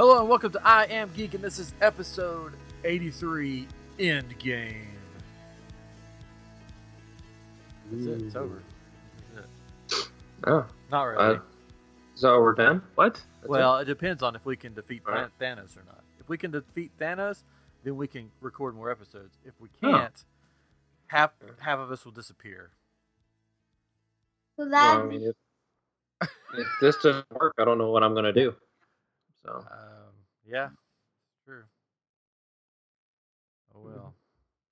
Hello and welcome to I Am Geek, and this is episode 83 Endgame. That's it, it's over. Oh, Not really. Uh, so we're done? What? That's well, it depends on if we can defeat All right. Than- Thanos or not. If we can defeat Thanos, then we can record more episodes. If we Oh. can't, half half of us will disappear. So that Well, I mean, if, if this doesn't work, I don't know what I'm gonna do. So Um, yeah, true. Oh well.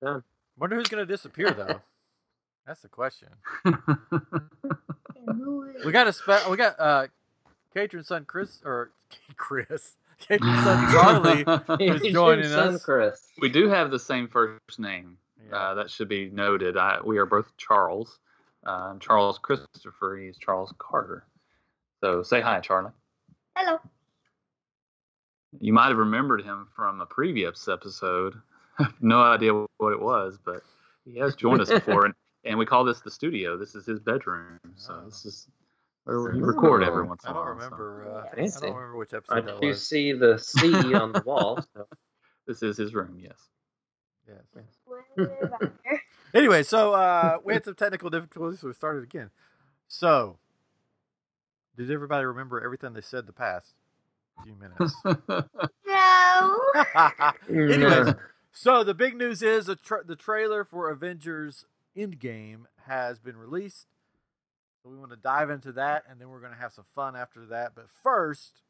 Done. Wonder who's gonna disappear though. That's the question. We got a spe- we got uh Katrin's son Chris or Chris. Katrin's son Charlie is joining son, us. Chris. We do have the same first name. Yeah. Uh, that should be noted. I, we are both Charles. Uh, Charles Christopher. He's Charles Carter. So say hi, Charlie. hello. You might have remembered him from a previous episode. No idea what it was, but he has joined us before, and, and we call this the studio. This is his bedroom. So Oh. this is where we record every once in a don't while. so remember. Uh, I Fancy. don't remember which I episode that do was. see the C on the wall. So. This is his room. Yes. Yes. Way. Anyway, so uh, we had some technical difficulties, so we started again. So, did everybody remember everything they said the past few minutes? No. Anyways, so the big news is the, tra- the trailer for Avengers Endgame has been released. So we want to dive into that, and then we're going to have some fun after that. But first,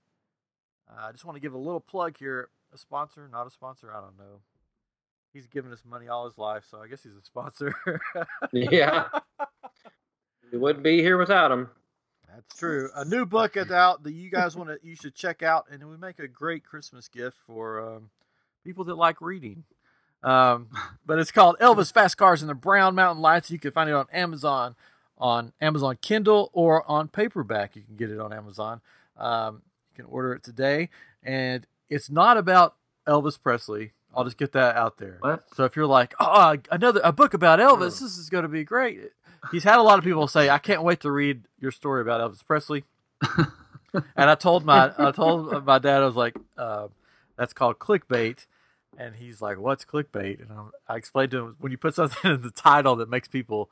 uh, I just want to give a little plug here. A sponsor, not a sponsor, I don't know. He's given us money all his life, so I guess he's a sponsor. yeah, we wouldn't be here without him. That's true. A new book is out that you guys want to you should check out, and we make a great Christmas gift for um, people that like reading. Um, but it's called Elvis Fast Cars and the Brown Mountain Lights. You can find it on Amazon, on Amazon Kindle, or on paperback. You can get it on Amazon. Um, you can order it today, and it's not about Elvis Presley. I'll just get that out there. What? So if you're like, oh, another a book about Elvis, this is going to be great. He's had a lot of people say, I can't wait to read your story about Elvis Presley. and I told my I told my dad I was like, uh, that's called clickbait. And he's like, "What's clickbait?" And I, I explained to him when you put something in the title that makes people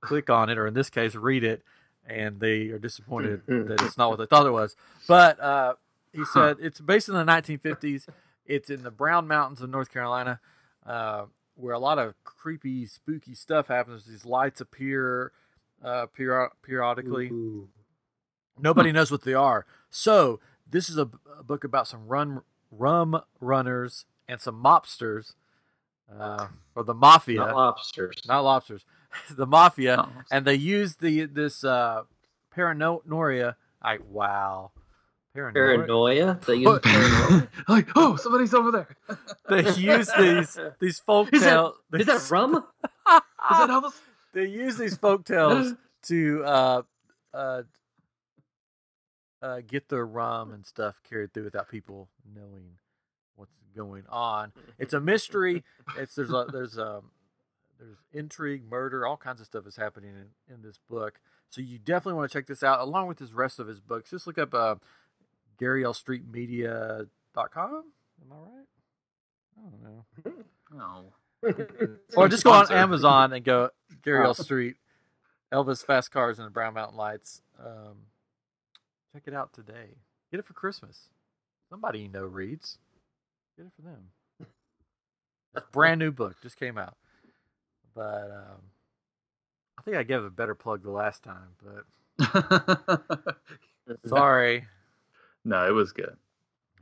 click on it, or in this case, read it, and they are disappointed that it's not what they thought it was. But uh, he said it's based in the 1950s. It's in the Brown Mountains of North Carolina, uh, where a lot of creepy, spooky stuff happens. These lights appear uh, period- periodically. Ooh. Nobody knows what they are. So this is a, a book about some run rum runners and some mobsters, uh, or the mafia, Not lobsters. not lobsters, the mafia, and they use the this uh, paranoia. I wow, paranoia. Paranoia. They use paranoia. like, oh, somebody's over there. They use these these folk Is that- tales. Is that rum? Is that Elvis? they use these folk tales to uh, uh, uh, get their rum and stuff carried through without people knowing what's going on. It's a mystery. It's there's a there's um there's intrigue, murder, all kinds of stuff is happening in, in this book. So you definitely want to check this out along with his rest of his books. Just look up uh, GaryLStreetMedia.com. Am I right? I don't know. No. Or just go on Amazon and go Gary L. Oh. Street, Elvis Fast Cars and the Brown Mountain Lights. Um, check it out today. Get it for Christmas. Somebody you know reads. Get it for them. It's brand new book. Just came out. But um, I think I gave a better plug the last time, but sorry. No, it was good.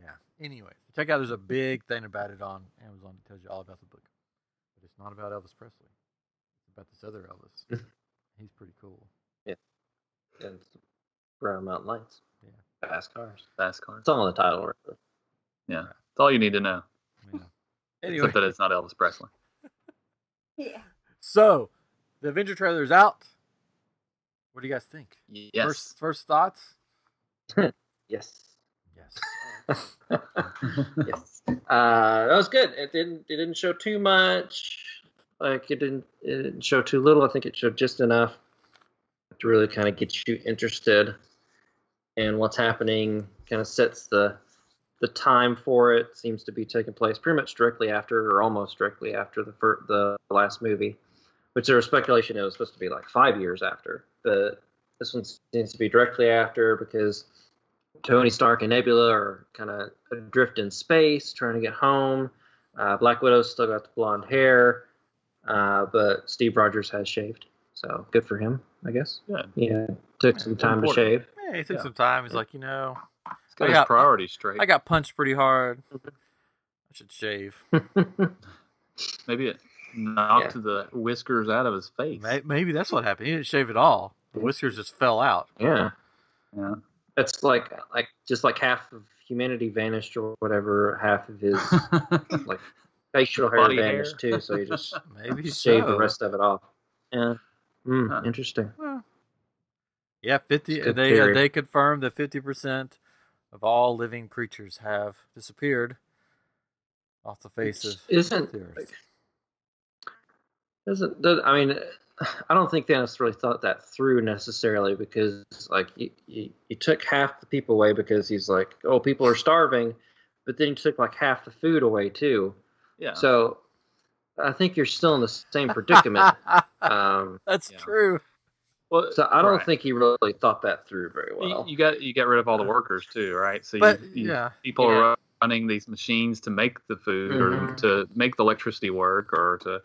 Yeah. Anyway, check out. There's a big thing about it on Amazon It tells you all about the book. But it's not about Elvis Presley. It's about this other Elvis. He's pretty cool. Yeah. And Brown Mountain Lights. Yeah. Fast cars. Fast cars. It's all on the title. Right? Yeah. It's all you need to know. Yeah. Anyway, Except that it's not Elvis Presley. Yeah. so the Avenger trailer is out. What do you guys think? Yes. First, first thoughts. Yes. Yes. yes. Uh, that was good. It didn't. It didn't show too much. Like it didn't. It didn't show too little. I think it showed just enough to really kind of get you interested in what's happening. Kind of sets the the time for it seems to be taking place pretty much directly after, or almost directly after the fir- the last movie, which there was speculation it was supposed to be like five years after. But this one seems to be directly after because Tony Stark and Nebula are kind of adrift in space, trying to get home. Uh, Black Widow's still got the blonde hair, uh, but Steve Rogers has shaved, so good for him, I guess. Good. Yeah, took some it's time to shave. Yeah, he took Yeah. some time. He's like, you know, He's got I his got- priorities straight. I got punched pretty hard. I should shave. Maybe it knocked Yeah. the whiskers out of his face. Maybe that's what happened. He didn't shave at all. The whiskers just fell out. yeah, Yeah. That's like like just like half of humanity vanished or whatever. Half of his like facial hair Body hair. vanished too, so you just Maybe shaved the rest of it off. Yeah, mm, Huh. interesting. Well, yeah, fifty. It's a good They uh, they confirmed that fifty percent of all living creatures have disappeared off the face of Isn't the earth. Doesn't does, I mean I don't think Thanos really thought that through necessarily because like he, he, he took half the people away because he's like oh people are starving, but then he took like half the food away too. yeah. So I think you're still in the same predicament. um, That's Yeah. true. well, so I don't right. think he really thought that through very well. you, got you get rid of all the workers too, right? So But you, you, yeah, people Yeah. are running these machines to make the food or Mhm. to make the electricity work or to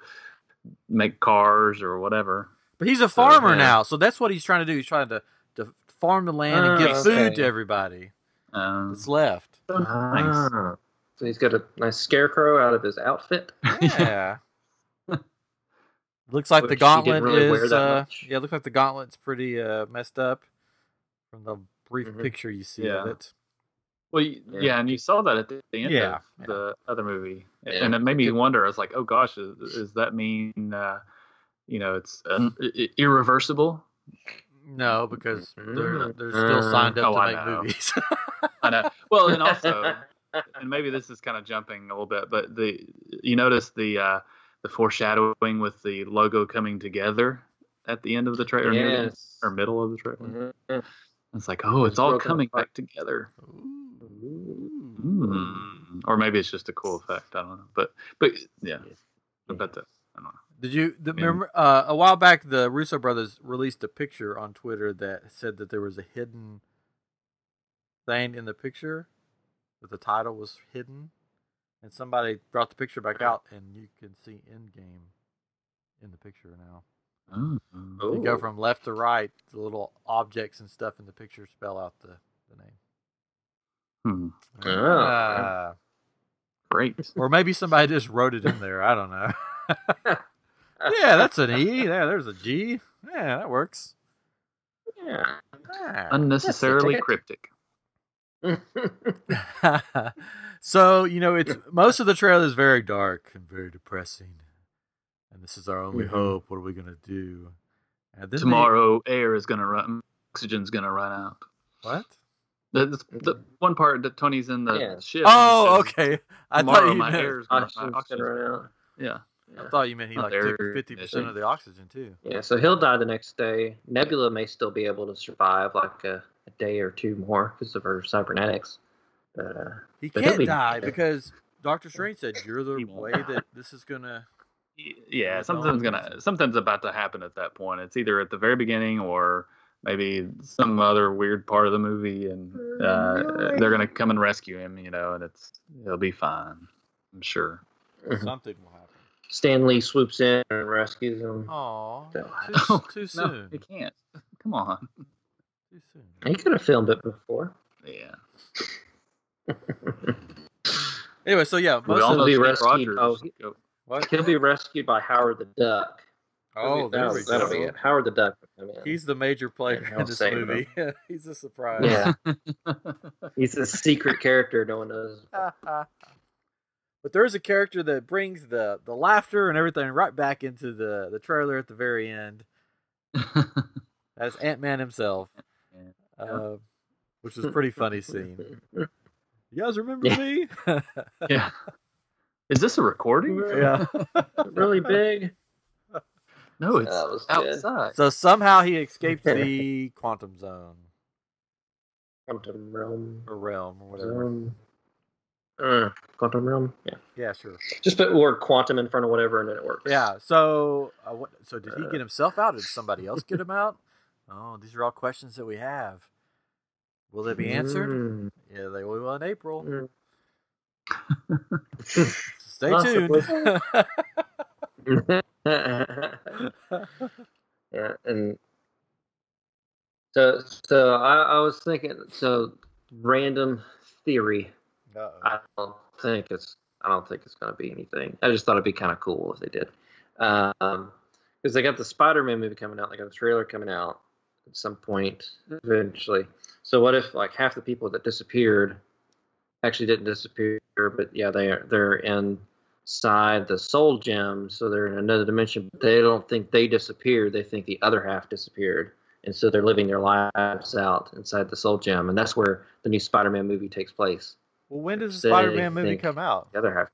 make cars or whatever. but he's a farmer yeah. now, so that's what he's trying to do. He's trying to, to farm the land and give Ah, food to everybody Um, that's left. nice. Ah. So he's got a nice scarecrow out of his outfit. Yeah. looks like Which the gauntlet didn't really wear is. that Uh, much. yeah, looks like the gauntlet's pretty uh, messed up from the brief Mhm. picture you see of it. Well, you, Yeah. yeah. and you saw that at the, the end Yeah, of yeah. the other movie, Yeah. and it made me wonder. I was like, "Oh gosh, is, does that mean, uh, you know, it's uh, i- i- irreversible?" No, because they're Mm. they're still signed up oh, to I make know. movies. I know. Well, and also, and maybe this is kind of jumping a little bit, but the you notice the uh, the foreshadowing with the logo coming together at the end of the trailer, near the end- Yes. or middle of the trailer. Mhm. It's like, oh, it's It's all coming apart. back together. Ooh. Mm. Or maybe it's just a cool effect. I don't know. But but yeah, I bet that. I don't know. Did you the, Yeah. remember uh, a while back? The Russo brothers released a picture on Twitter that said that there was a hidden thing in the picture, that the title was hidden, and somebody brought the picture back out, and you can see Endgame in the picture now. Oh. You go from left to right, the little objects and stuff in the picture spell out the, the name. Hmm. Oh. Ah. Great. or maybe somebody just wrote it in there. I don't know. yeah, that's an E. Yeah, there's a G. Yeah, that works. Yeah. Ah. Unnecessarily cryptic. so you know, it's most of the trailer is very dark and very depressing, and this is our only Mhm. hope. What are we gonna do? And then they- Tomorrow, air is gonna run. Oxygen's gonna run out. what? The, the, the one part that Tony's in the Yeah. ship. Oh, says, okay. I thought you my meant, hair is gonna, Oxygen's gonna run out. Yeah. I thought you meant he like took fifty percent of the oxygen too. Yeah, so he'll die the next day. Nebula may still be able to survive like a, a day or two more because of her cybernetics. But uh, He But can't be die because Doctor Strange said you're the way that this is gonna. Yeah, We're something's going gonna to- something's about to happen at that point. It's either at the very beginning or maybe some other weird part of the movie, and uh, they're gonna come and rescue him. You know, and it's it'll be fine. I'm sure. Mhm. Something will happen. Stan Lee swoops in and rescues him. Oh, So- too, too No, soon. you can't. Come on. Too soon. He could have filmed it before. Yeah. Anyway, so yeah, most all of the, be rescued. Rogers Oh, he- what? He'll be rescued by Howard the Duck. Oh, there that'll, we that'll be it. Howard the Duck will come. He's the major player in this movie. He's a surprise. yeah, he's a secret character no one knows. but there is a character that brings the the laughter and everything right back into the the trailer at the very end. That's Ant Man himself, Yeah. uh, which was a pretty funny scene. You guys remember Yeah. me? yeah. Is this a recording? yeah. really big. No, it's That was good. outside. So somehow he escapes the quantum zone Quantum realm. or realm or whatever. Zone. Uh, quantum realm. Yeah. Yeah, sure. Just put word quantum in front of whatever, and then it works. Yeah. So, uh, what, so did he Uh. get himself out, or did somebody else get him out? Oh, these are all questions that we have. Will they be answered? Mm. Yeah, they will in April. Mm. Stay tuned. yeah, and so so I, I was thinking so random theory. Uh-oh. I don't think it's I don't think it's going to be anything. I just thought it'd be kind of cool if they did, um, because they got the Spider-Man movie coming out. They got the trailer coming out at some point eventually. So what if like half the people that disappeared actually didn't disappear, but yeah, they are they're inside the Soul Gem, so they're in another dimension. But they don't think they disappeared; they think the other half disappeared, and so they're living their lives out inside the Soul Gem, and that's where the new Spider-Man movie takes place. Well, when does the Say Spider-Man movie come out? The other half,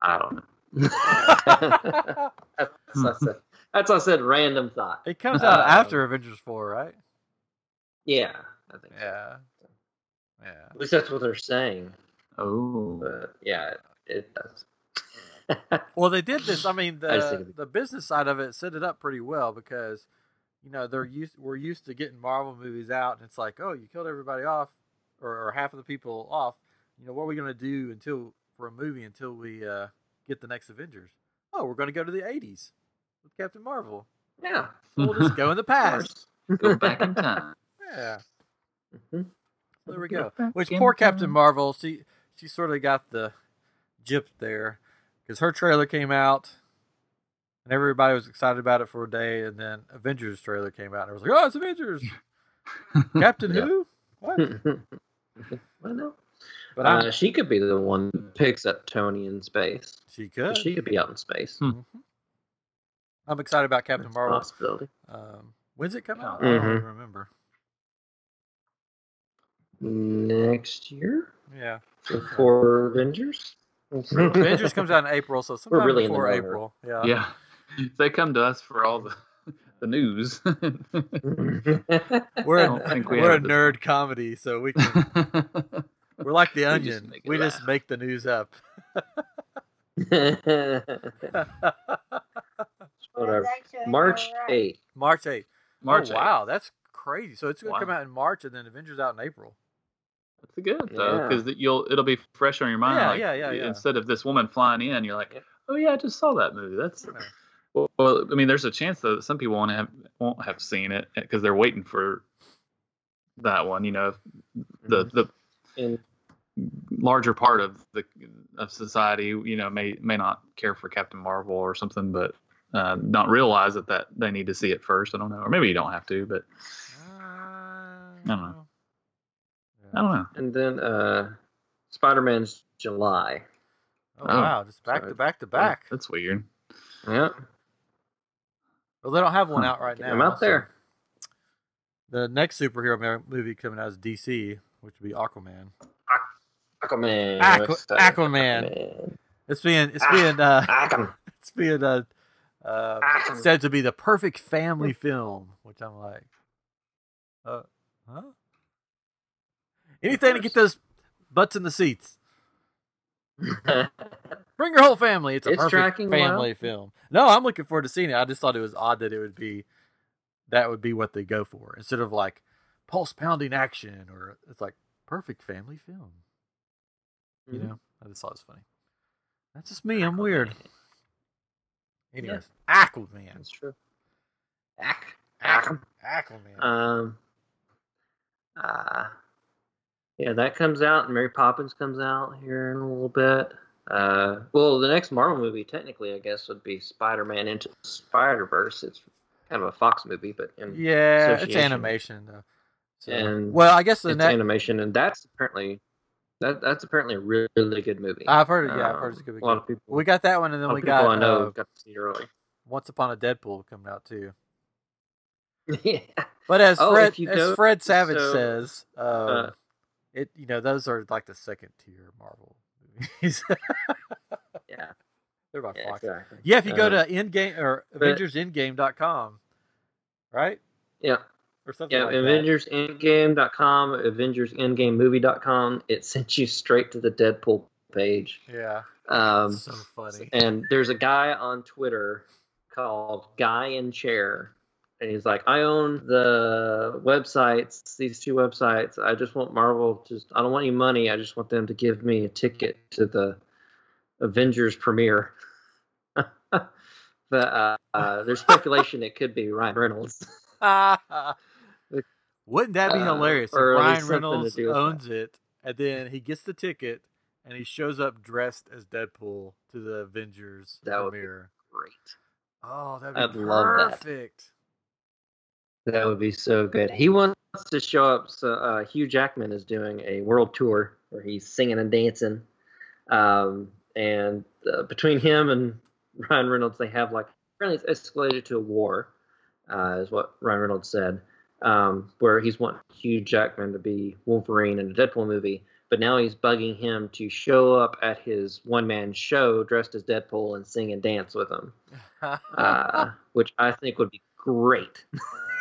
I don't know. that's, what I said. that's what I said. Random thought. It comes out Um, after Avengers Four, right? Yeah, I think. so. Yeah. Yeah. At least that's what they're saying. Oh. But yeah, it, it does. Well, they did this. I mean, I just think the it'd the business side of it set it up pretty well because, you know, they're used we're used to getting Marvel movies out, and it's like, oh, you killed everybody off, or, or half of the people off. You know, what are we going to do until for a movie until we uh, get the next Avengers? Oh, we're going to go to the '80s with Captain Marvel. yeah. So we'll just go in the past. Go back in time. Yeah. Mhm. There we Go go. Which poor Captain. Marvel, she she sort of got the gypped there because her trailer came out and everybody was excited about it for a day, and then Avengers trailer came out and it was like, oh, it's Avengers. Captain Yeah. who? What? well, no. But uh, she could be the one that picks up Tony in space. she could. She could be out in space. Hmm. Mhm. I'm excited about Captain That's a Marvel. possibility. Um, when's it come out? I don't Mhm. remember. Next year Yeah, before Avengers. Avengers comes out in April, so sometime really in the before. April. Yeah. Yeah. They come to us for all the the news. We're I a, we we're a have the- nerd comedy, so we can We're like the We just onion. make We just make the news up. Whatever. March alright. eighth. March 8th. March oh, 8th. wow, that's crazy. So it's going to Wow. come out in March and then Avengers out in April. That's good though, Yeah. because you'll it'll be fresh on your mind. Yeah, like, yeah, yeah, yeah. Instead of this woman flying in, you're like, Yeah. oh yeah, I just saw that movie. That's Yeah. well, well I mean, there's a chance though that some people won't have won't have seen it because they're waiting for that one. You know, the the And larger part of the of society, you know, may may not care for Captain Marvel or something, but uh, not realize that that they need to see it first. I don't know, or maybe you don't have to, but I don't know. I don't know. and then uh, Spider Man's July. Oh, Oh. wow, just back So to back to back. That's weird. Yeah, Well, they don't have one out right now. I'm out so- there. The next superhero movie coming out is DC, which would be Aquaman. Aquaman. Aqua- What's that? Aquaman. Aquaman. It's being it's Ah. being uh Aquaman. it's being uh, uh Aquaman. said to be the perfect family film, which I'm like, uh, huh? Anything to get those butts in the seats. Bring your whole family. It's a It's perfect tracking well. family film. No, I'm looking forward to seeing it. I just thought it was odd that it would be that would be what they go for instead of like pulse pounding action or it's like perfect family film. You Mhm. know, I just thought it was funny. That's just me. I'm weird. Anyways, Aquaman. That's true. Aqu- Aqu- Aquaman. Aquaman. Um. Uh, yeah, that comes out, and Mary Poppins comes out here in a little bit. Uh, well, the next Marvel movie, technically, I guess, would be Spider-Man into Spider Verse. It's kind of a Fox movie, but in, yeah, it's animation though. So, And well, I guess the it's next. animation, and that's apparently that that's apparently a really, really good movie. I've heard it. Yeah, I've heard Um, it's gonna be a lot of people. We got that one, and a then we got I know uh, got to see it early. Once Upon a Deadpool coming out too. yeah. But as Oh, Fred as Fred Savage so, says, um, uh, it you know those are like the second tier Marvel movies. Yeah. They're by Yeah. Fox. Exactly. Yeah, if you go Um, to Endgame or but- AvengersEndgame.com, right? Yeah. or something Yeah, like. AvengersEndgame.com, AvengersEndgameMovie.com. It sent you straight to the Deadpool page. Yeah, Um, so funny. and there's a guy on Twitter called Guy in Chair, and he's like, "I own the websites, these two websites. I just want Marvel. Just I don't want any money. I just want them to give me a ticket to the Avengers premiere." but uh, uh, there's speculation it could be Ryan Reynolds. Wouldn't that be Uh, hilarious if or at least Ryan Reynolds owns it and then he gets the ticket and he shows up dressed as Deadpool to the Avengers That would be premiere? Great. Oh, that'd be I'd love that. That would be so good. He wants to show up. So uh, Hugh Jackman is doing a world tour where he's singing and dancing, um, and uh, between him and Ryan Reynolds, they have like apparently it's escalated to a war, uh, is what Ryan Reynolds said, um, where he's wanting Hugh Jackman to be Wolverine in a Deadpool movie, but now he's bugging him to show up at his one man show dressed as Deadpool and sing and dance with him, uh, which I think would be great.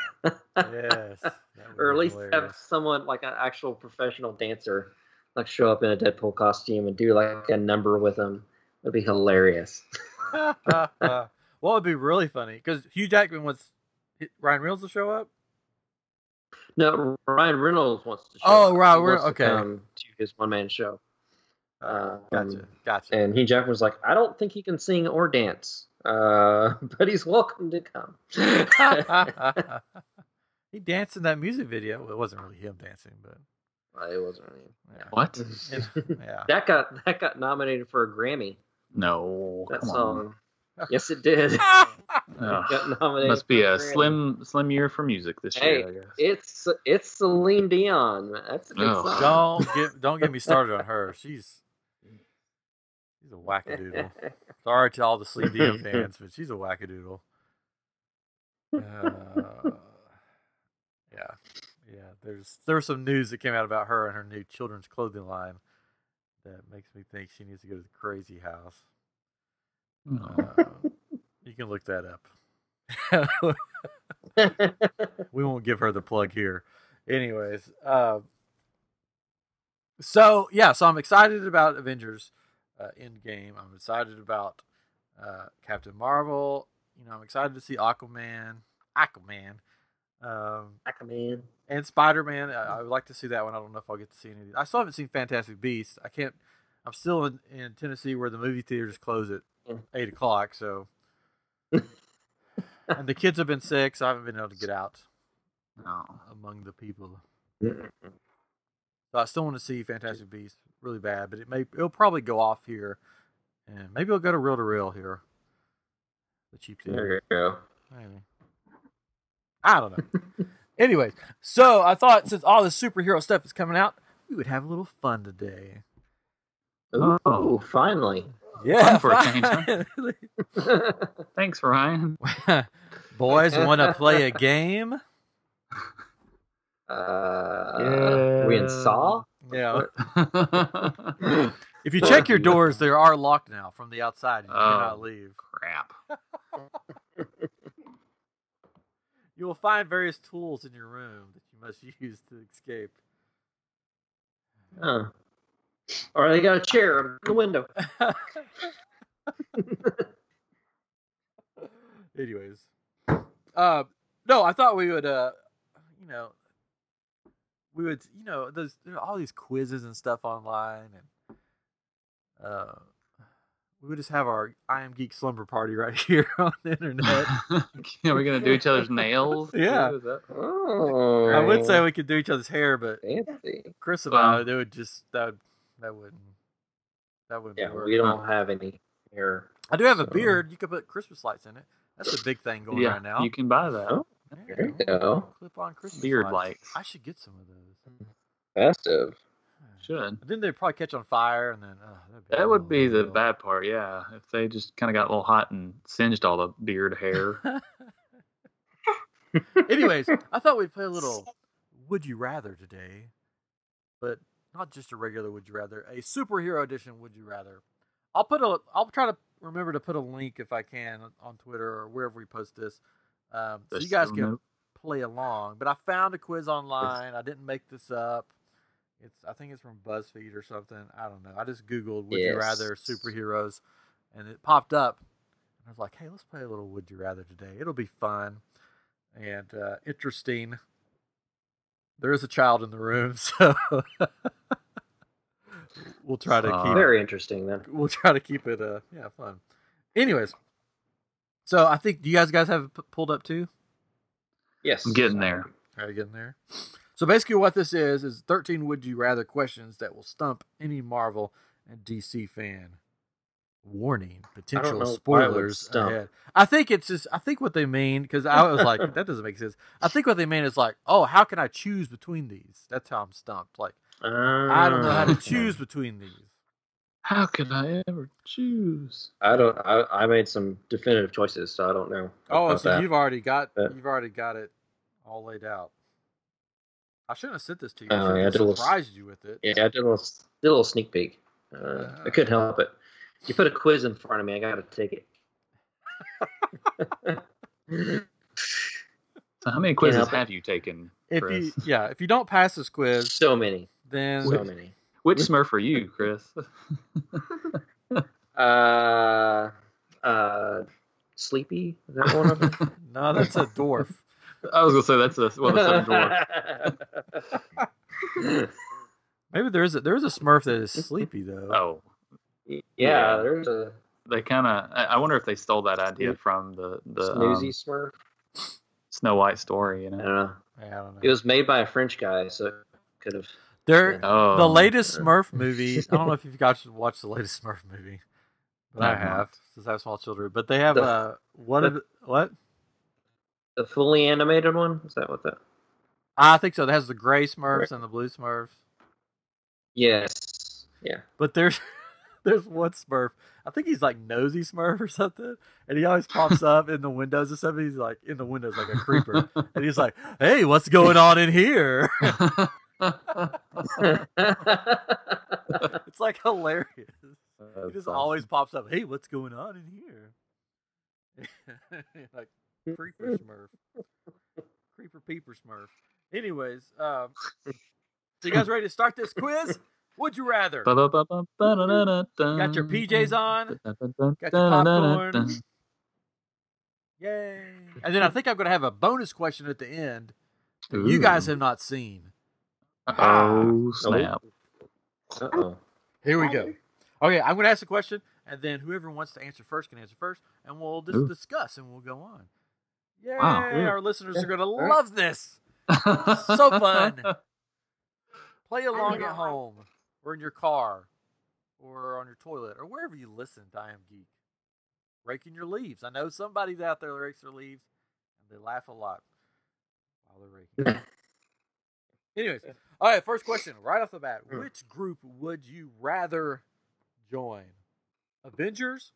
yes. or at least have someone like an actual professional dancer like show up in a Deadpool costume and do like a number with him. It'd be hilarious. what would be really funny because Hugh Jackman wants Ryan Reynolds to show up. No, Ryan Reynolds wants to show Oh, Reynolds- okay. to his one man show. Uh, Gotcha, gotcha. And Hugh Jackman was like, I don't think he can sing or dance, uh, but he's welcome to come. he danced in that music video. Well, it wasn't really him dancing, but Uh, it wasn't really. yeah. What? yeah. that got that got nominated for a Grammy. No. That come on. song. yes, it did. Ugh. got nominated. Must be a Grammy. slim, slim year for music this Hey, year. I guess. It's it's Celine Dion. That's a good Oh. song. Don't get don't get me started on her. She's she's a wackadoodle. Sorry to all the Celine Dion fans, but she's a wackadoodle. Uh, yeah, yeah. There's there was some news that came out about her and her new children's clothing line that makes me think she needs to go to the crazy house. Uh, you can look that up. we won't give her the plug here. Anyways, uh, so yeah, so I'm excited about Avengers uh, Endgame. I'm excited about uh, Captain Marvel. You know, I'm excited to see Aquaman, Aquaman, um, Aquaman. and Spider Man. I, I would like to see that one. I don't know if I'll get to see any of these. I still haven't seen Fantastic Beasts. I can't. I'm still in, in Tennessee where the movie theaters close at Yeah. eight o'clock. So, and the kids have been sick, so I haven't been able to get out No. among the people. Mm-mm. So I still want to see Fantastic Beasts really bad, but it may it'll probably go off here, and maybe it'll go to reel to reel here. The cheap theater. There you go. Maybe. I don't know. Anyways, so I thought since all this superhero stuff is coming out, we would have a little fun today. Ooh, Oh. finally. Yeah, Fun for a change, huh? Thanks, Ryan. Boys, want to play a game? uh, We in Saw? Yeah. If you check your doors, they are locked now from the outside. You Oh. cannot leave. You will find various tools in your room that you must use to escape. Oh. Or they got a chair in the window. Anyways, uh, no, I thought we would, uh, you know, we would, you know, there's there are all these quizzes and stuff online, and uh, we would just have our I am Geek slumber party right here on the internet. Are we gonna do each other's nails? Yeah. Is that- Oh. I would say we could do each other's hair, but fancy. Chris and Well- I, they would just that would that wouldn't that wouldn't Yeah, work. we don't have any hair. I do have a beard. You could put Christmas lights in it. That's a big thing going yeah, right now. you can buy that. Oh, There There you go. Clip on Christmas Beard lights. lights. I should get some of those. Festive. Should. Then they'd probably catch on fire, and then uh, that'd That would be the horrible. bad part, yeah. If they just kind of got a little hot and singed all the beard hair. Anyways, I thought we'd play a little Would You Rather today, but not just a regular Would You Rather, a superhero edition Would You Rather. I'll put a. I'll try to remember to put a link if I can on Twitter or wherever we post this, um, so you guys can note. play along. But I found a quiz online. I didn't make this up. It's I think it's from BuzzFeed or something. I don't know. I just googled "Would you rather superheroes," and it popped up. And I was like, "Hey, let's play a little Would You Rather today. It'll be fun and uh, interesting." There is a child in the room, so we'll try to Uh, keep Very interesting then. we'll try to keep it uh yeah fun. Anyways, so I think do you guys guys have it p- pulled up too? Yes. I'm getting there. Are you getting there? So basically, what this is is 13 would you rather questions that will stump any Marvel and DC fan. Warning: potential know why it would spoilers stump. ahead. I think it's just. I think what they mean because I was like, that doesn't make sense. I think what they mean is like, oh, how can I choose between these? That's how I'm stumped. Like, I don't know how to Ah. choose between these. How can I ever choose? I don't. I, I made some definitive choices, so I don't know. Oh, so that. you've already got But- you've already got it all laid out. I shouldn't have sent this to you. Oh, I yeah, I have did a little- surprised you with it. Yeah, I did a little, did a little sneak peek. Uh, I couldn't help it. You put a quiz in front of me, I got to take it. So how many quizzes help it. have you taken, If Chris? you yeah, if you don't pass this quiz, so many, then so many. Which Smurf are you, Chris? Uh, uh, sleepy. Is that one of them? no, that's a dwarf. I was gonna say that's a one of the seven dwarfs. Maybe there is a there is a Smurf that is sleepy though. Oh, yeah, Yeah. there's a they kind of. I I wonder if they stole that idea from the the snoozy um, Smurf. Snow White story. You I know. don't know. Yeah, I don't know. It was made by a French guy, so it could have. There, Oh, the latest Smurf movie. I don't know if you've got to watch the latest Smurf movie, but I I have not. since I have small children. But they have The- uh, what? Are the, what? The fully animated one? Is that what that? I think so. It has the gray Smurfs and the blue Smurfs. Yes. Yeah. But there's there's one Smurf. I think he's like nosy Smurf or something, and he always pops up in the windows or something. He's like in the windows like a creeper, and he's like, "Hey, what's going on in here?" it's like hilarious. He just always pops up. Hey, what's going on in here? like creeper Smurf, creeper peeper Smurf. Anyways, um, so you guys ready to start this quiz? Would you rather? Got Got your PJs on? Got your popcorn? Yay! And then I think I'm going to have a bonus question at the end that you guys have not seen. Oh snap! Uh oh. Here we go. Okay, I'm going to ask a question, and then whoever wants to answer first can answer first, and we'll just Ooh. discuss and we'll go on. Yay! Wow. Our listeners are going to love this. So fun. Play along at home, or in your car, or on your toilet, or wherever you listen to I Am Geek. Raking your leaves. I know somebody's out there that rakes their leaves, and they laugh a lot while they're raking. Anyways, all right, first question right off the bat. Hmm. Which group would you rather join? Avengers,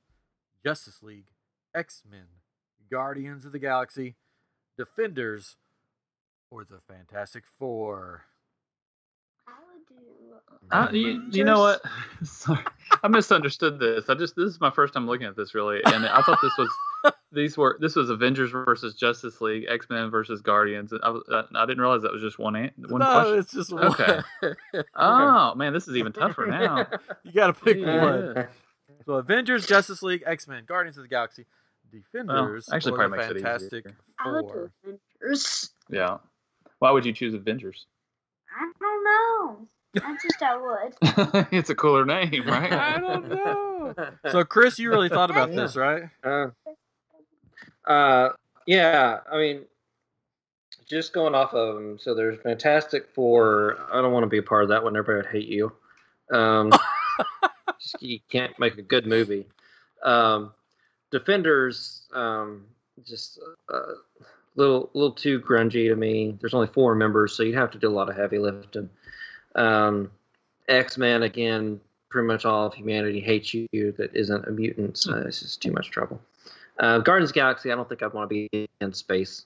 Justice League, X Men, Guardians of the Galaxy, Defenders, or the Fantastic Four? I would do. Uh, you, you know what? Sorry, I misunderstood this. I just this is my first time looking at this really, and I thought this was these were this was Avengers versus Justice League, X Men versus Guardians. I, was- uh, I didn't realize that was just one an- one no, question. it's just one. Okay. Oh man, this is even tougher now. you got to pick Yeah. one. So Avengers, Justice League, X Men, Guardians of the Galaxy, Defenders, actually or probably the makes it Fantastic easier. I would Four. do Avengers. Yeah. Why would you choose Avengers? I don't know. I just I would. it's a cooler name, right? I don't know. So Chris, you really thought about this, right? Uh, uh, yeah, I mean, just going off of them. So there's Fantastic Four. I don't want to be a part of that one. Everybody would hate you. Um, just, you can't make a good movie. Um, Defenders, um, just a uh, little little too grungy to me. There's only four members, so you'd have to do a lot of heavy lifting. Um, X Men again, pretty much all of humanity hates you that isn't a mutant. So it's just too much trouble. Uh, Guardians Galaxy, I don't think I'd want to be in space.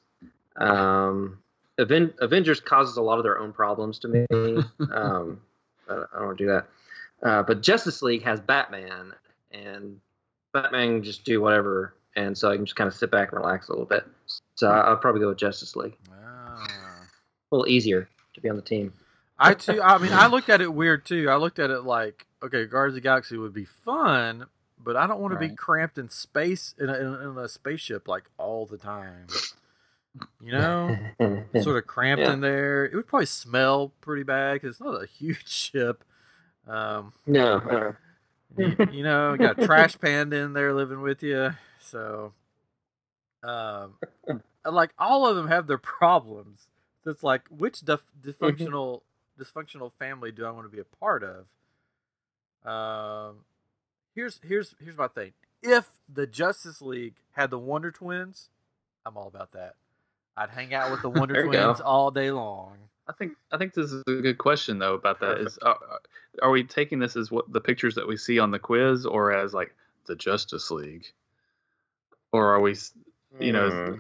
Um, Aven- Avengers causes a lot of their own problems to me. um, I, I don't want to do that. Uh, but Justice League has Batman, and Batman can just do whatever, and so I can just kind of sit back and relax a little bit. So I- I'll probably go with Justice League. Ah, little easier to be on the team. I too. I mean, I looked at it weird too. I looked at it like, okay, Guardians of the Galaxy would be fun, but I don't want to be cramped in space in a, in a- spaceship like all the time. You know, sort of cramped Yeah. in there. It would probably smell pretty bad because it's not a huge ship. Um, no, uh, you, you know, got a trash panda in there living with you. So, um, like all of them have their problems. So it's like, which dif- dysfunctional dysfunctional family do I want to be a part of? Um, here's here's here's my thing. If the Justice League had the Wonder Twins, I'm all about that. I'd hang out with the Wonder. Twins all day long. I think I think this is a good question though about that. Is are, uh, uh, are we taking this as what the pictures that we see on the quiz, or as like the Justice League, or are we? You know, mm.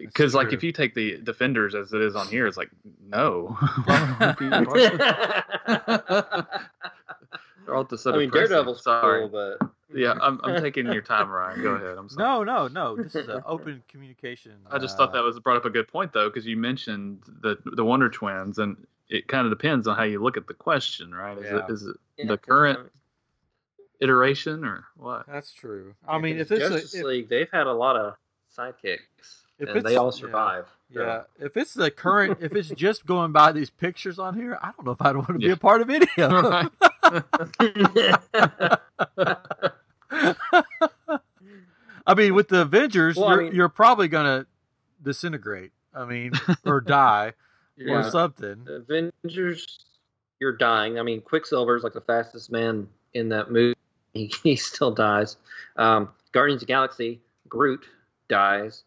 because uh, like if you take the Defenders as it is on here, it's like no. Why would we be a part of that? They're all the so I mean, depressing. Daredevil's Sorry. cool, but Yeah, I'm, I'm taking your time, Ryan. Go ahead. I'm sorry. No, no, no. This is an open communication. I just uh, thought that was brought up a good point though, because you mentioned the the Wonder Twins, and it kind of depends on how you look at the question, right? Is Yeah. it is it Yeah, the 'cause, current iteration or what? That's true. I mean, if 'cause it's Justice a, if, League, they've had a lot of sidekicks, If and they it's- all yeah. survive. so. yeah, if it's the current, if it's just going by these pictures on here, I don't know if I'd want to be a part of any of them. I mean, with the Avengers, Well, you're, mean- you're probably gonna disintegrate. I mean, or die or Yeah. something. Avengers, you're dying. I mean, Quicksilver's like the fastest man in that movie. He, he still dies. Um, Guardians of the Galaxy, Groot dies.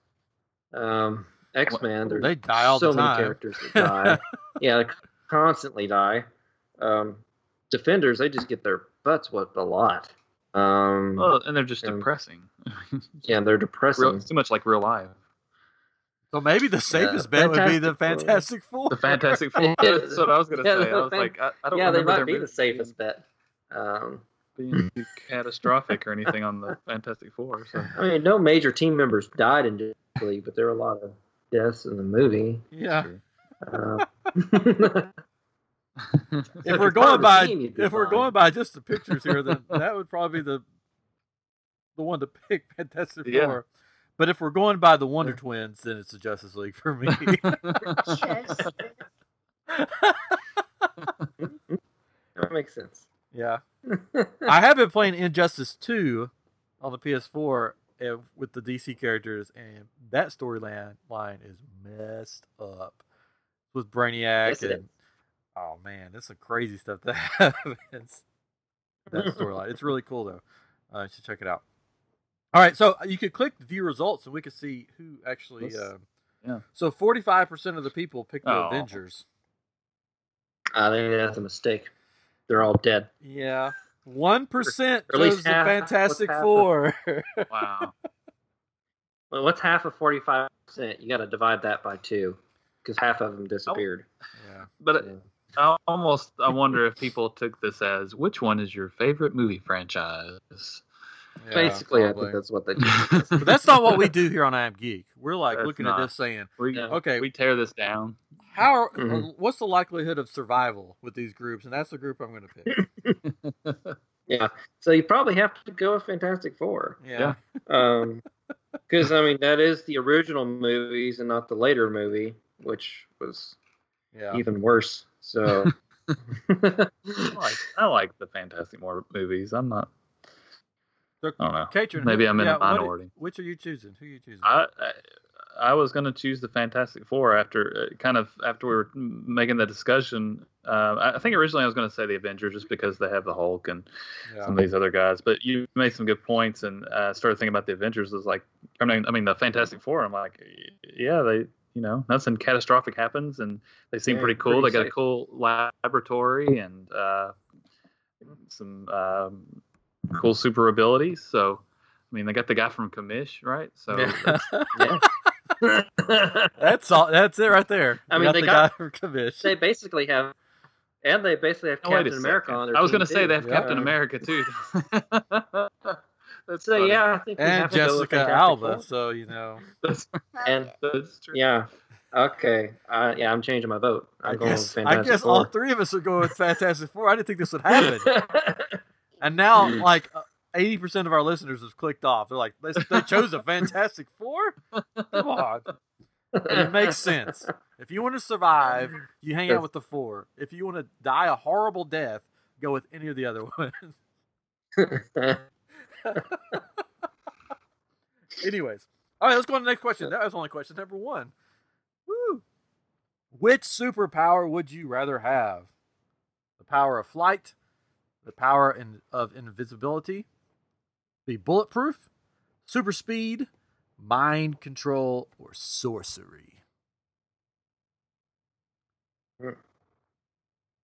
Um, X Men, there's They die all so the many time. characters that die. yeah, they constantly die. Um, Defenders, they just get their butts whipped a lot. Um, Well, and they're just Um, depressing. yeah, they're depressing. real, it's too much like real life. So maybe the safest bet would be the Fantastic Fantastic Four. The Fantastic Four. Yeah, That's what I was gonna yeah, say. I was fan- like, I, I don't yeah, they remember might be the safest bet. Um, being catastrophic or anything on the Fantastic Four. So I mean, no major team members died in Justice League, but there were a lot of deaths in the movie. yeah. Uh, if we're going by team, you'd if we're going by just the pictures here, then that would probably be the the one to pick Fantastic Yeah. Four. But if we're going by the Wonder Twins, then it's the Justice League for me. That makes sense. yeah, I have been playing Injustice Two on the PS4 and eh, with the DC characters, and that storyline line is messed up with Brainiac Yes, and is. Oh man, there's some crazy stuff that happens. that storyline. It's really cool though. Uh, you should check it out. All right, so you could click view results, and we could see who actually. Uh, yeah. So forty-five percent of the people picked the Oh. Avengers. I think that's a mistake. They're all dead. Yeah, one percent Or at least chose the half- Fantastic what's half of- Four. wow. Well, what's half of forty-five percent? You got to divide that by two, because half of them disappeared. yeah, But Yeah. I almost I wonder if people took this as which one is your favorite movie franchise? yeah, Basically, I think that's what they did. But that's not what we do here on I Am Geek. We're like That's looking not. at this saying, we, Yeah. okay, we tear this down. how are, Mhm. what's the likelihood of survival with these groups, and that's the group I'm going to pick. yeah, so you probably have to go with Fantastic Four. Yeah, Um, because I mean that is the original movies and not the later movie, which was yeah. even worse. So. I like, I like the Fantastic Four movies. I'm not. So, I don't know. Katrin, Maybe who- I'm in yeah, a what- minority. which are you choosing? Who are you choosing? I, I I was going to choose the Fantastic Four after uh, kind of after we were making the discussion. Uh, I I think originally I was going to say the Avengers just because they have the Hulk and yeah. some of these other guys. But you made some good points and uh, started thinking about the Avengers. Is like I mean I mean the Fantastic Four. I'm like yeah they you know nothing catastrophic happens and they seem Yeah, pretty cool. pretty they got a cool laboratory and uh, some um, cool super abilities. So. I mean, they got the guy from Commish, right? So Yeah. yeah. that's all. That's it right there. I We mean, got they the got- guy from Commish. they basically have, and they basically have Oh, Captain America on their I was going to say they have Yeah. Captain America too. That's So funny. yeah, I think and have to go with Jessica Alba. Four. So you know, That's, And that's true. yeah, Okay. Uh, yeah, I'm changing my vote. I'm I going guess, with I Fantastic guess all three of us are going with Fantastic Four. I didn't think this would happen. And now, like, uh, eighty percent of our listeners have clicked off. They're like, they, they chose a Fantastic Four. Come on, and it makes sense. If you want to survive, you hang out with the four. If you want to die a horrible death, go with any of the other ones. Anyways, all right, let's go on to the next question. That was only question number one. Woo! Which superpower would you rather have? The power of flight, the power in, of invisibility, be bulletproof, super speed, mind control, or sorcery? Hmm.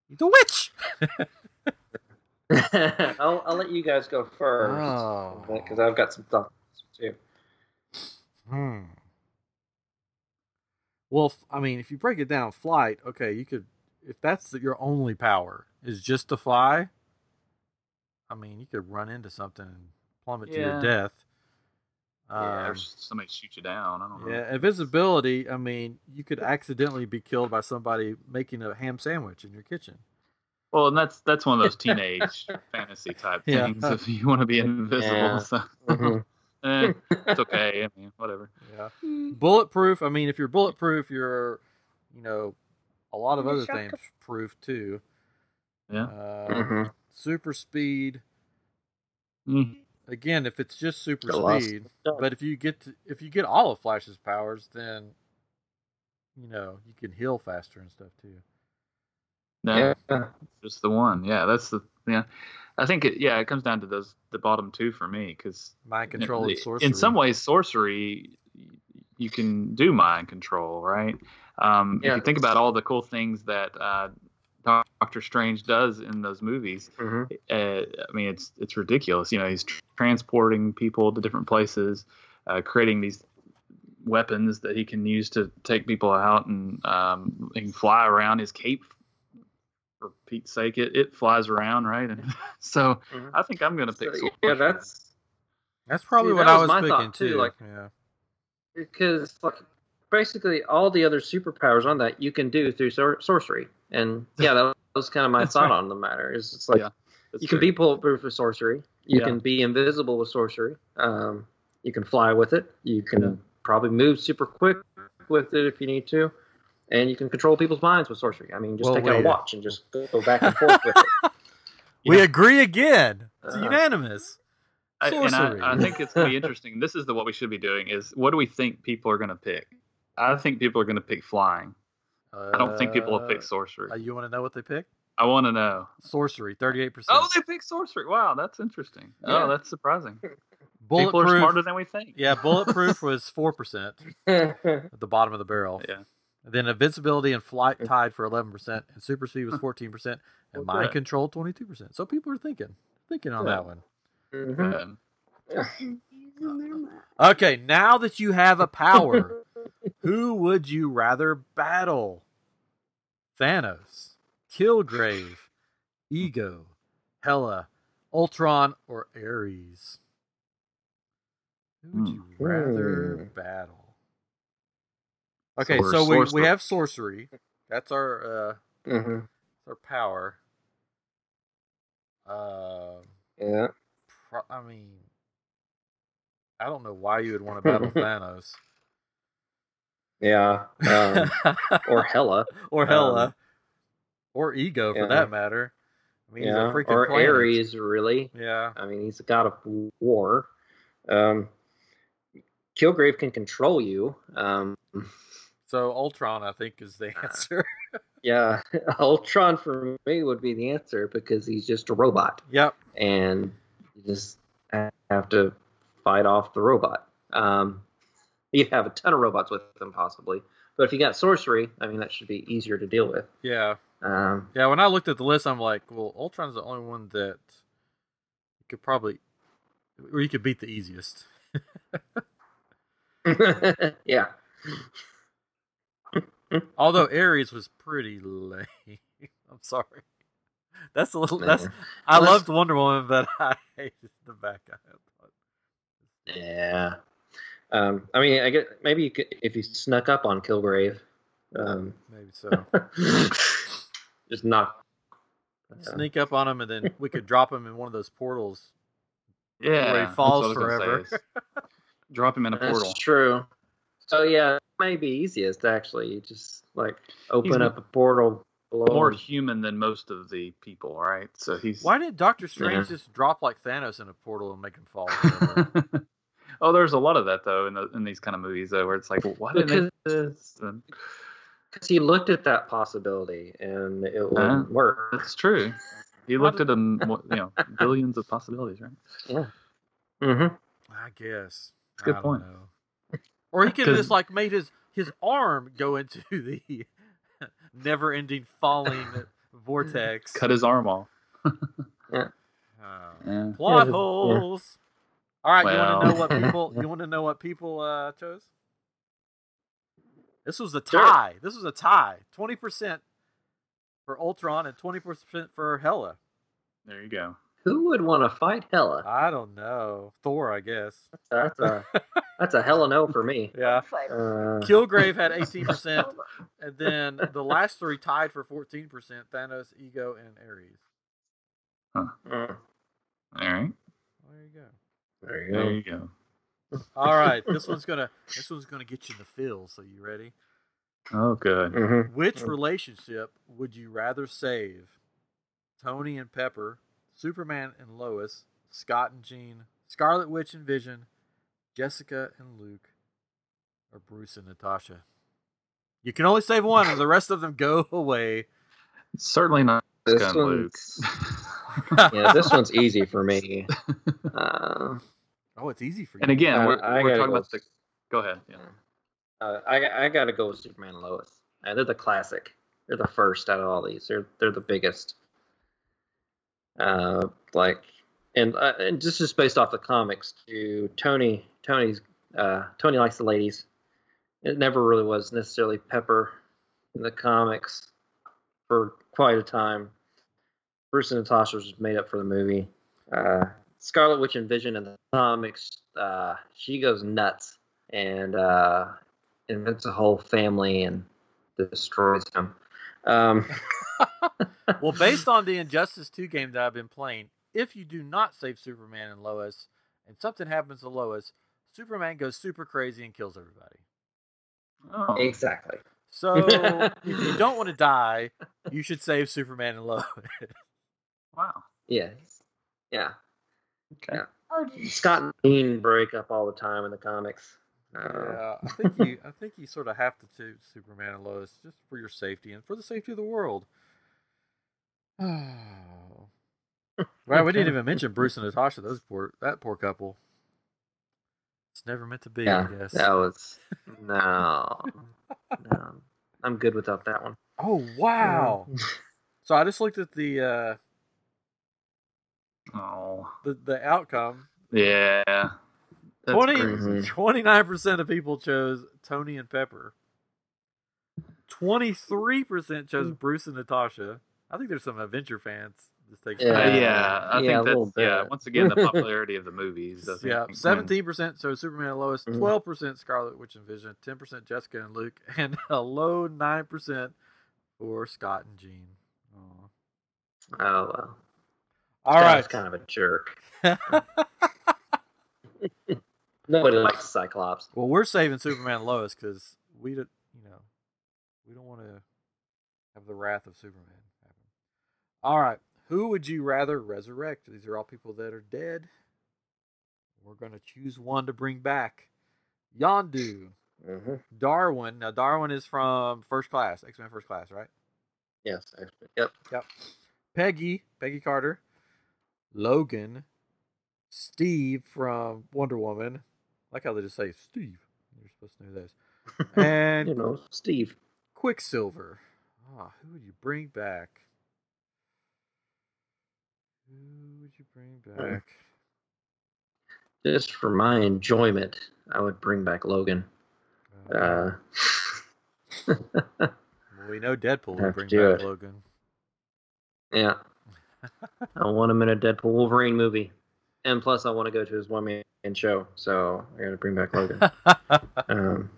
The witch. I'll, I'll let you guys go first Oh. because I've got some thoughts too. Hmm. Well, I mean, if you break it down, flight. Okay, you could. If that's your only power is just to fly. I mean, you could run into something and plummet to your death. yeah, or Um, somebody shoot you down. I don't know. yeah, invisibility. I mean, you could accidentally be killed by somebody making a ham sandwich in your kitchen. Well, and that's that's one of those teenage fantasy type Yeah. things. If you want to be invisible, Yeah. so Mhm. eh, it's okay. I mean, whatever. Yeah. Bulletproof. I mean, if you're bulletproof, you're, you know, a lot of other things proof too. Yeah. Uh, Mhm. Super speed. Mm. Again, if it's just super Got lost. speed, but if you get to, if you get all of Flash's powers, then you know you can heal faster and stuff too. No, Yeah. just the one. Yeah, that's the yeah. I think it, yeah, it comes down to those the bottom two for me because Mind control and sorcery. in some ways sorcery you can do mind control, right? Um, If you think about all the cool things that uh, Doctor Strange does in those movies, Mhm. uh, I mean, it's it's ridiculous. You know, he's tr- transporting people to different places, uh, creating these weapons that he can use to take people out, and um, he can fly around. His cape, for Pete's sake, it, it flies around, right? And so Mhm. I think I'm going to pick. So, sorcery. yeah, that's That's probably See, what that I was was my thinking too. too, like- yeah, because like basically all the other superpowers on that you can do through sor- sorcery, and yeah, that was kind of my thought right. on the matter. Is it's like Yeah, That's you can be bulletproof with sorcery, you Yeah. can be invisible with sorcery, um, you can fly with it, you can Yeah. probably move super quick with it if you need to, and you can control people's minds with sorcery. I mean, just Well, take out a watch and just go, go back and forth with it. we Yeah. agree again. It's Uh, unanimous. I, and Sorcery. I, I think it's going to be interesting. This is the what we should be doing is what do we think people are going to pick? I think people are going to pick flying. I don't think people will pick sorcery. Uh, you want to know what they picked? I want to know. Sorcery, thirty-eight percent. Oh, they pick sorcery. Wow, that's interesting. Yeah. Oh, that's surprising. People bulletproof. are smarter than we think. yeah, bulletproof was four percent at the bottom of the barrel. Yeah. And then invincibility and flight tied for eleven percent, and super speed was fourteen percent, and Well, mind control twenty-two percent. So people are thinking, thinking on Yeah. that one. Um, Confusing their mind. Okay, now that you have a power, who would you rather battle? Thanos, Kilgrave, Ego, Hela, Ultron, or Ares? Who would you Hmm. rather Hmm. battle? Okay, So so we, we have sorcery. That's our uh Mhm. our power. Uh, Yeah. pro- I mean, I don't know why you would want to battle Thanos Yeah. Um, or Hella. or Hela um, or Ego for yeah. that matter. I mean, he's a yeah. freaking Or planet. Ares, really. Yeah, I mean, he's a god of war. Um, Kilgrave can control you. Um, so Ultron, I think, is the answer. yeah, Ultron for me would be the answer because he's just a robot, yep. and you just have to fight off the robot. Um, you'd have a ton of robots with him possibly, but if you got sorcery, I mean, that should be easier to deal with. Yeah, Um, yeah. When I looked at the list, I'm like, well, Ultron's the only one that you could probably, or you could beat the easiest. yeah. Although Ares was pretty lame. I'm sorry. That's a little. That's. I loved Wonder Woman, but I hated the bad guy. Yeah. Um, I mean, I get maybe you could, if you snuck up on Kilgrave Um, Maybe so. just knock. Sneak up on him, and then we could drop him in one of those portals. Yeah, where he falls what I was gonna forever. Drop him in a portal. That's portal. true. So yeah, it may be easiest actually. You just like open He's up a portal below. More him. human than most of the people, right? So he's Why did Doctor Strange Yeah. just drop like Thanos in a portal and make him fall? oh, there's a lot of that though in the, in these kind of movies though, where it's like, well, why did they do this? Because he looked at that possibility and it would Huh? work. that's true. He looked did- at them, you know, billions of possibilities, right? Yeah. Mm-hmm. I guess. It's a good I don't point. know. Or he could have 'Cause- just like made his his arm go into the never-ending falling vortex. Cut his arm off. Oh. Yeah. Plot Yeah. holes. All right, you want to know what people? You want to know what people uh, chose? This was a Sure. tie. This was a tie. Twenty percent for Ultron and twenty percent for Hella. There you go. Who would want to fight Hela? I don't know. Thor, I guess. That's a that's a hella no for me. Yeah. Uh, Kilgrave had eighteen percent, and then the last three tied for fourteen percent: Thanos, Ego, and Ares. mm, All right. There you go. there you There go. you go. All right, this one's gonna this one's gonna get you in the feels. So you ready? Oh, good. Mhm. Which relationship would you rather save? Tony and Pepper, Superman and Lois, Scott and Jean, Scarlet Witch and Vision, Jessica and Luke, or Bruce and Natasha? You can only save one, and the rest of them go away. Certainly not This Gun Luke. one's yeah, this one's easy for me. Uh, Oh, it's easy for you. and again, I- we're, I we're talking go about the. Go ahead. Yeah. uh, I I gotta go with Superman and Lois. Uh, they're the classic. They're the first out of all these. They're they're the biggest. Uh, like, and uh, and just just based off the comics, to Tony Tony's uh Tony likes the ladies. It never really was necessarily Pepper in the comics for quite a time. Bruce and Natasha was made up for the movie. Uh, Scarlet Witch and Vision in the comics, uh, she goes nuts and uh, invents a whole family and destroys them. Um, well, based on the Injustice 2 game that I've been playing, if you do not save Superman and Lois, and something happens to Lois, Superman goes super crazy and kills everybody. Oh, exactly. So if you don't want to die, you should save Superman and Lois. wow. Yes. Yeah. Okay. Oh, Scott and Jean break up all the time in the comics. Uh, Yeah, I think you. I think you sort of have to choose Superman and Lois just for your safety and for the safety of the world. Oh. Right, we didn't even mention Bruce and Natasha. Those poor, that poor couple. It's never meant to be. yeah, I guess. that was no, no. I'm good without that one. Oh wow! so I just looked at the uh, Oh. the the outcome. Yeah. That's 29% of people chose Tony and Pepper. 23% chose Bruce and Natasha. I think there's some adventure fans. Just take Uh, Yeah. yeah, I Yeah, think that's yeah. Once again, the popularity of the movies. Yeah, seventeen percent So Superman and Lois, Mhm. twelve percent Scarlet Witch and Vision, ten percent Jessica and Luke, and a low nine percent for Scott and Jean. Aw. Oh well. All Scott's right, kind of a jerk. Nobody likes Cyclops. well, we're saving Superman and Lois because we don't, you know, we don't want to have the wrath of Superman happen. All right, who would you rather resurrect? These are all people that are dead. We're gonna choose one to bring back. Yondu, hmm Darwin. Now Darwin is from First Class, X Men First Class, right? Yes. Yep. Yep. Peggy, Peggy Carter, Logan, Steve from Wonder Woman. I like how they just say Steve. You're supposed to know this. And you know, Steve. Quicksilver. Ah, who would you bring back? Who would you bring back? Just for my enjoyment, I would bring back Logan. Uh, well, we know Deadpool would bring back it. Logan. yeah. I want him in a Deadpool Wolverine movie. And plus, I want to go to his one man show. So I got to bring back Logan. Um,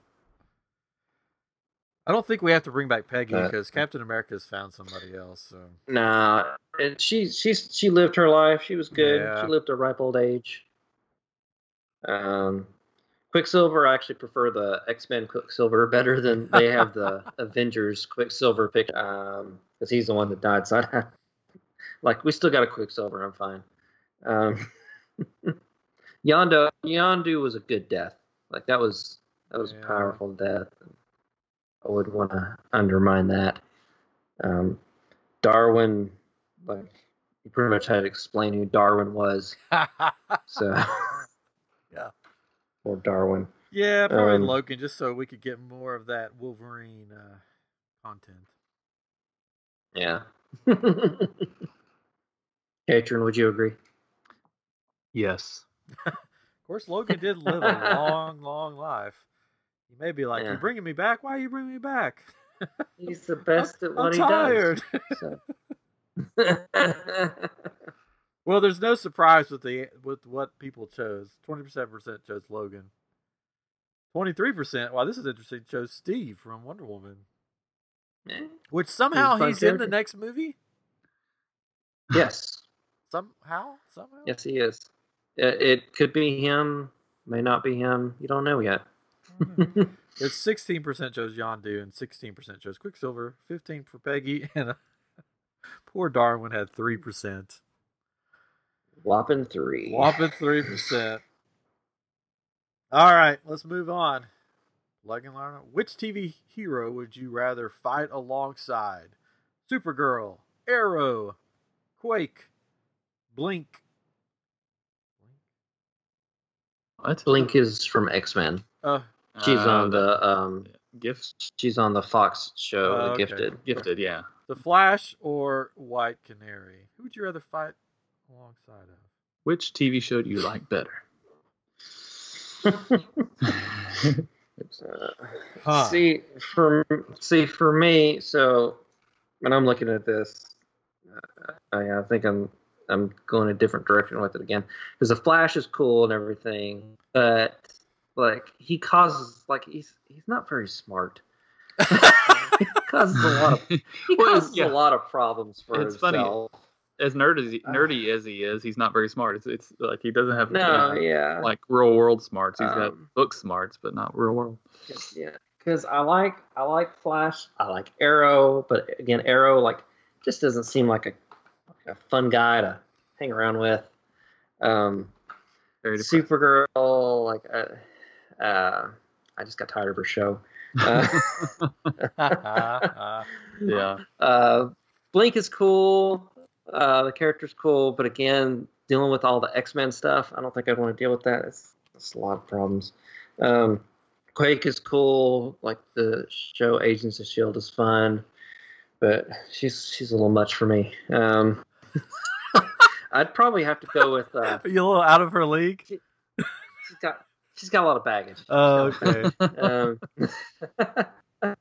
I don't think we have to bring back Peggy Uh, because Captain America's found somebody else. So Nah, and she she's she lived her life. She was good. Yeah. She lived a ripe old age. Um, Quicksilver, I actually prefer the X Men Quicksilver better than they have the Avengers Quicksilver pick. Um, because he's the one that died. So I, like we still got a Quicksilver. I'm fine. Um, Yondu Yondu was a good death. Like that was that was Yeah. a powerful death. I would want to undermine that. Um, Darwin, like you pretty much had to explain who Darwin was. So Yeah. Or Darwin. yeah, probably Um, Logan, just so we could get more of that Wolverine uh, content. Yeah. Katrin, would you agree? Yes. Of course, Logan did live a long, long life. He may be like, Yeah. "You bringing me back? Why are you bringing me back? He's the best at I'm what he tired." does. So. well, there's no surprise with the with what people chose. Twenty percent percent chose Logan. Twenty three percent. Wow, this is interesting. Chose Steve from Wonder Woman, which somehow fun he's in the next movie. yes. Somehow, somehow. Yes, he is. It, it could be him. May not be him. You don't know yet. There's sixteen percent chose Yondu and sixteen percent chose Quicksilver. Fifteen for Peggy, and uh, poor Darwin had three percent. Whopping three. Whopping three percent. All right, let's move on. Logan Lerner, which TV hero would you rather fight alongside? Supergirl, Arrow, Quake, Blink. What? Blink is from X Men. Uh, She's Uh, on the um. gifts. She's on the Fox show, The okay. Gifted. Gifted, yeah. The Flash or White Canary? Who would you rather fight alongside of? Which TV show do you like better? Uh, Huh. See for see for me, so when I'm looking at this, uh, I, I think I'm I'm going a different direction with it again because the Flash is cool and everything, but like he causes like he's he's not very smart. he causes a lot of he Well, causes yeah. a lot of problems for It's funny. As nerd as he, Uh. nerdy as he is, he's not very smart. It's, it's like he doesn't have No, uh, yeah, like real world smarts. He's got Um, book smarts, but not real world. yeah because i like i like flash i like arrow but again arrow like just doesn't seem like a, like a fun guy to hang around with um Very depressing. supergirl like uh, uh i just got tired of her show. Uh, yeah. uh blink is cool. Uh the character's cool but again dealing with all the x-men stuff i don't think i'd want to deal with that. It's, it's a lot of problems. Um quake is cool. Like the show agents of shield is fun but she's she's a little much for me. Um i'd probably have to go with uh Are you a little out of her league? she's got she's got a lot of baggage Oh, She's got a lot okay. um,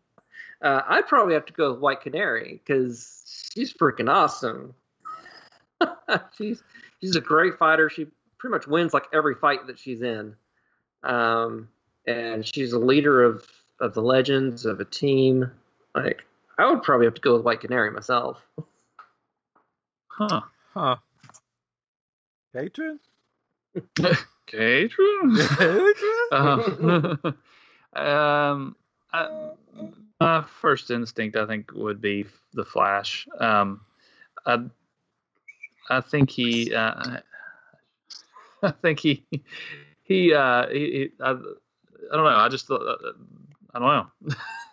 uh, I'd probably have to go with White Canary because she's freaking awesome. she's she's a great fighter. She pretty much wins like every fight that she's in, um, and she's a leader of of the legends of a team. Like I would probably have to go with White Canary myself. Huh. Huh. Patron? Okay, true. Um, um, I, my first instinct, I think, would be the Flash. Um, I, I think he, uh, I think he, he, uh, he, he I, I don't know. I just, uh, I don't know.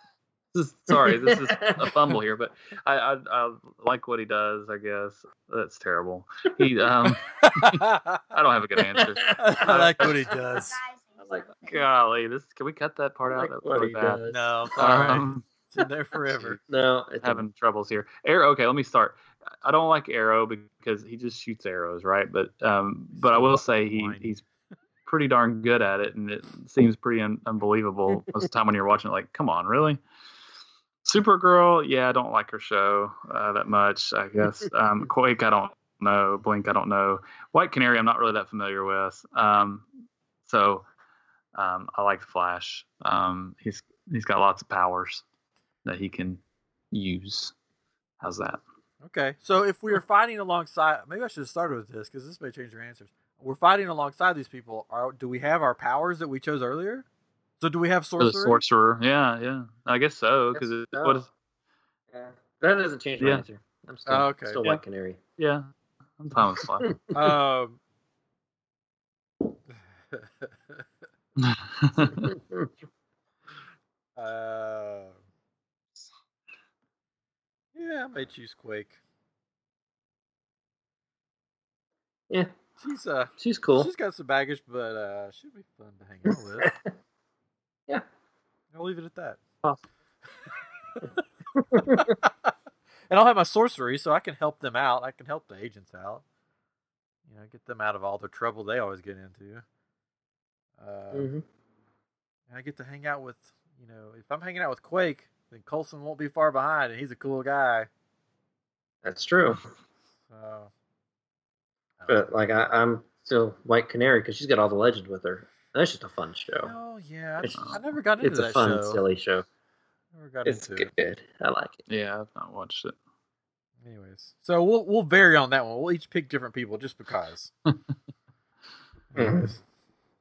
This is- Sorry, this is a fumble here, but I, I, I like what he does. I guess that's terrible. He, um, I don't have a good answer. I like what he does. I like Golly, this can we cut that part I out? like That's what really he bad. does. No, sorry. Um, it's in there forever. No, it's having troubles here. Arrow. Okay, let me start. I don't like Arrow because he just shoots arrows, right? But um, but I will say he he's pretty darn good at it, and it seems pretty un- unbelievable most of the time when you're watching. it, Like, come on, really? Supergirl, yeah, I don't like her show uh, that much. I guess um, Quake, I don't know. Blink, I don't know. White Canary, I'm not really that familiar with. Um, so um, I like Flash. Um, he's he's got lots of powers. that he can use. How's that? Okay, so if we are fighting alongside, maybe I should have started with this because this may change your answers. We're fighting alongside these people. Are do we have our powers that we chose earlier? So do we have For the sorcerer, yeah, yeah, I guess so. Because what so. is? Yeah. That doesn't change my Yeah. answer. I'm still, Oh, okay. still Yeah. white canary. Yeah, I'm fine with fly. Um, uh, yeah, I may choose Quake. yeah, She's uh, she's cool. she's got some baggage, but uh, she'd be fun to hang out with. Yeah. I'll leave it at that. Awesome. and I'll have my sorcery, so I can help them out. I can help the agents out. You know, get them out of all the trouble they always get into. Uh, Mhm. And I get to hang out with, you know, if I'm hanging out with Quake, then Coulson won't be far behind, and he's a cool guy. That's true. So, But like I, I'm still white canary because she's got all the legend with her. That's just a fun show. Oh yeah, I, It's- I never got into It's a fun, show. silly show. Never got It's into it. good. I like it. yeah, I've not watched it. Anyways, so we'll we'll vary on that one. We'll each pick different people just because. Anyways, mm-hmm.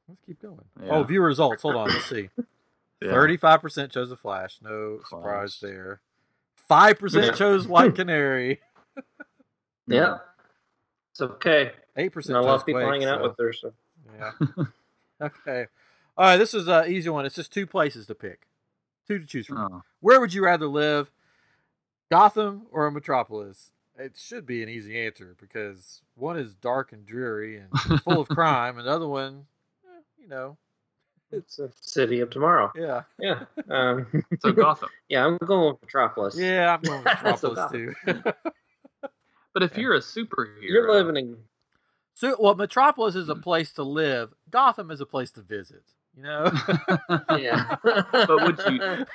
let's keep going. Yeah. Oh, viewer results. Hold on. Let's see. Yeah. Thirty-five percent chose the Flash. No surprise there. Five percent Yeah. chose White Canary. Yeah. It's okay. Eight percent. Not a lot of people hanging out with her. So. Yeah. okay. All right. This is an easy one. It's just two places to pick. Two to choose from. Oh, Where would you rather live? Gotham or Metropolis? It should be an easy answer because one is dark and dreary and full of crime, and the other one, eh, you know, It's a city of tomorrow. yeah, Yeah. Um, so Gotham. yeah, I'm going with Metropolis. yeah. I'm going with So Metropolis too. But if you're a superhero, You're living in. so, well, Metropolis is a place to live. Gotham is a place to visit. You know. Yeah. But would you-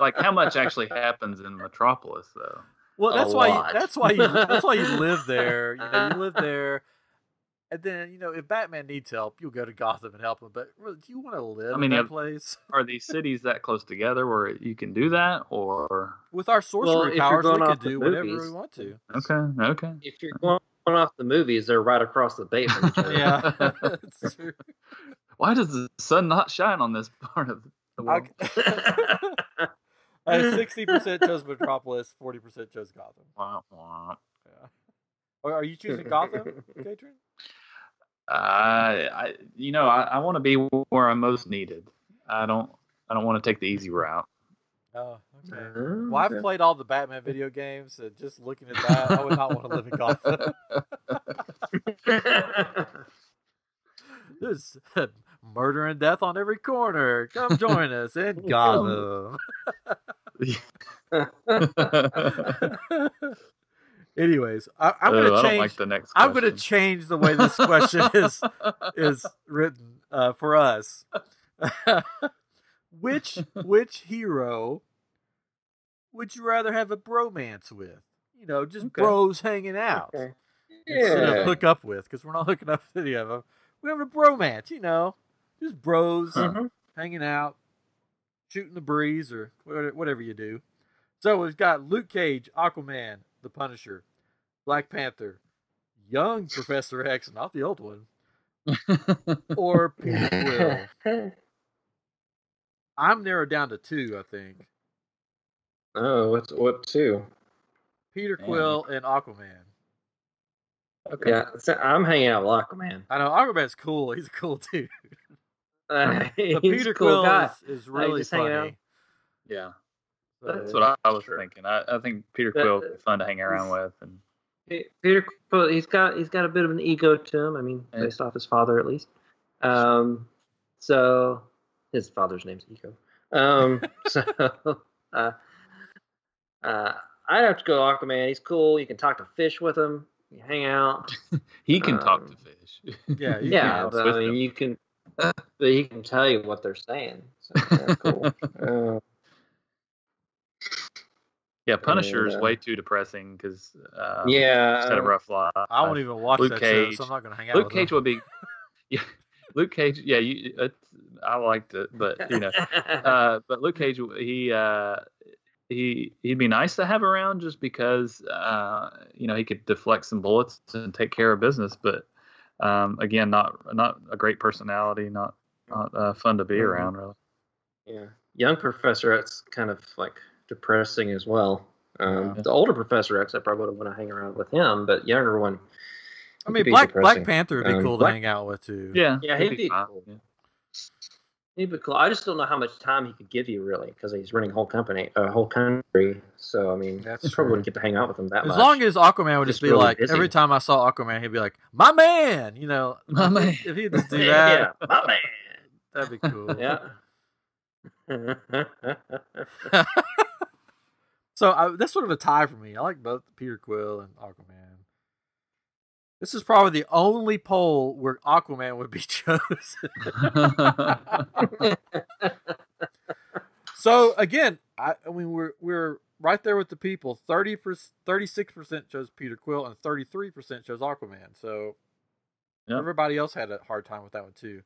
like how much actually happens in Metropolis though? Well, A that's why. You, that's why. You, that's why you live there. You know, you live there, and then you know if Batman needs help, you'll go to Gotham and help him. But really, do you want to live I mean, in that yeah. place? Are these cities that close together where you can do that, or With our sorcery Well, powers, we going could off the do whatever we want to. okay, okay? if you're going off the movies, they're right across the bay from each other. Yeah, that's true. Why does the sun not shine on this part of the world? Sixty percent chose Metropolis, forty percent chose Gotham. Wah, wah. Yeah. Are are you choosing Gotham, Katrin? Uh, I, you know, I, I want to be where I'm most needed. I don't, I don't want to take the easy route. Oh, okay. Well, I've played all the Batman video games, and just looking at that, I would not want to live in Gotham. There's murder and death on every corner. Come join us in Gotham. Anyways, I, I'm Oh, going to change. like the next. I'm going to change the way this question is is written uh, for us. Which which hero would you rather have a bromance with? You know, just Okay. bros hanging out Okay. instead of Yeah. hook up with, because we're not hooking up with any of them. We have a bromance, you know, just bros Mhm. hanging out, shooting the breeze, or whatever whatever you do. So we've got Luke Cage, Aquaman, The Punisher, Black Panther, young Professor X, not the old one, or Peter Quill. I'm narrowed down to two, I think. Oh, what's what two? Peter Man. Quill and Aquaman. okay. Yeah, so I'm hanging out with Aquaman. I know Aquaman's cool. He's a cool dude. Uh, he's But Peter a cool Quill guy. is, is really just hang out. funny. Yeah, So- that's what I, I was Sure. thinking. I, I think Peter Quill would be fun to hang around with, and Peter Quill, he's got he's got a bit of an ego to him. I mean, Yeah. based off his father at least. Um, so his father's name's Ego. Um, so uh, uh, I'd have to go to Aquaman. He's cool. You can talk to fish with him. You hang out. he can talk Um, to fish. Yeah, you yeah, can. but I mean, him. you can. But he can tell you what they're saying. So that's cool. uh, yeah, Punisher is uh, way too depressing because um, yeah. he's had a rough life. I won't even watch Luke that Cage. show, so I'm not going to hang out Luke with Cage him. would be, yeah, Luke Cage. Yeah, you. It's, I liked it, but you know, uh, but Luke Cage, he uh, he he'd be nice to have around just because uh, you know he could deflect some bullets and take care of business. But um, again, not not a great personality, not not uh, fun to be Mhm. around really. Yeah, young Professor X kind of like depressing as well. Um, Yeah. The older Professor X, I probably would want to hang around with him, but younger one, I mean, Black depressing. Black Panther would be Um, cool Black- to hang out with too. Yeah, Yeah, he'd he'd be fine, cool. yeah. He'd be cool. I just don't know how much time he could give you really, because he's running a whole company, a whole country. So I mean, That's you true. probably wouldn't get to hang out with him that As much. As long as Aquaman would just, Just be really like busy. every time I saw Aquaman, he'd be like, "My man," you know. My if he- man. If he just do yeah, that, my man. that'd be cool. Yeah. So I, that's sort of a tie for me. I like both Peter Quill and Aquaman. This is probably the only poll where Aquaman would be chosen. so again, I, I mean we're we're right there with the people. 30 36 percent chose Peter Quill and thirty three percent chose Aquaman. So Yep. everybody else had a hard time with that one too.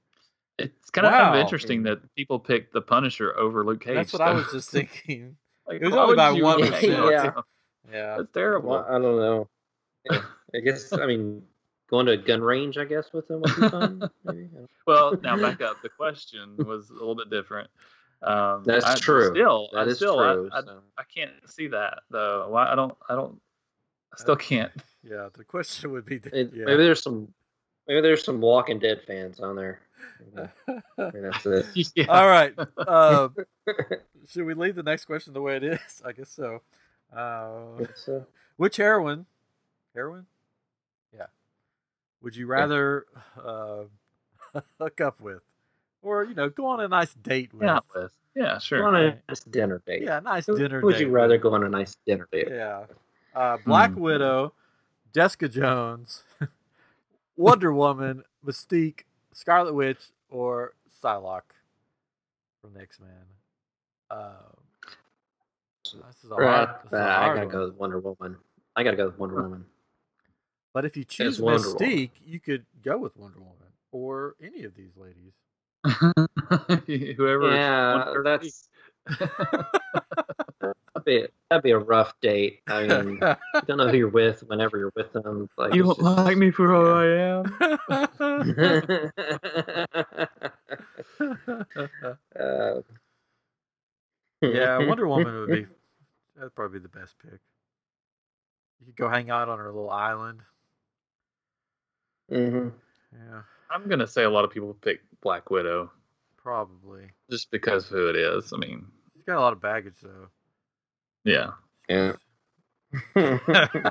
it's kind of, kind Wow. of interesting that people picked the Punisher over Luke Cage. That's what I was just thinking. Like, it was why only would by 1%. Yeah. Yeah. That's terrible. well, I don't know. Yeah, I guess I mean going to a gun range. I guess with him would be fun. Maybe. Well, now back up. The question was a little bit different. Um, That's I, true. Still, That I is still, true. I, I, so. I can't see that though. Why? I don't. I don't. I still can't. Yeah, the question would be It- yeah. Maybe there's some. Maybe there's some Walking Dead fans on there. That's it. yeah. All right. Uh, should we leave the next question the way it is? I guess so. Uh, So, which heroine? Heroine? Yeah. Would you rather uh, hook up with, or you know, go on a nice date with? Yeah, with. Yeah, go sure. on a nice dinner date. Yeah, nice Who- dinner. who would date you rather go on a nice dinner date? Yeah. Uh, Black Hmm. Widow, Jessica Jones, Wonder Woman, Mystique, Scarlet Witch, or Psylocke from the X Men. Uh, this is a Right, hard, this is a I hard gotta one. go with Wonder Woman. I gotta go with Wonder Woman. But if you choose Wonder Woman. Mystique, you could go with Wonder Woman or any of these ladies. Whoever. yeah, wants that's that'd be, that'd be a rough date. I mean, you don't know who you're with whenever you're with them. Like, You it's don't like me for who I am. uh, yeah, Wonder Woman would be that'd probably be the best pick. You could go hang out on her little island. Mhm. Yeah, I'm gonna say a lot of people pick Black Widow probably. just because of who it is. I mean, She's got a lot of baggage though. yeah. Yeah.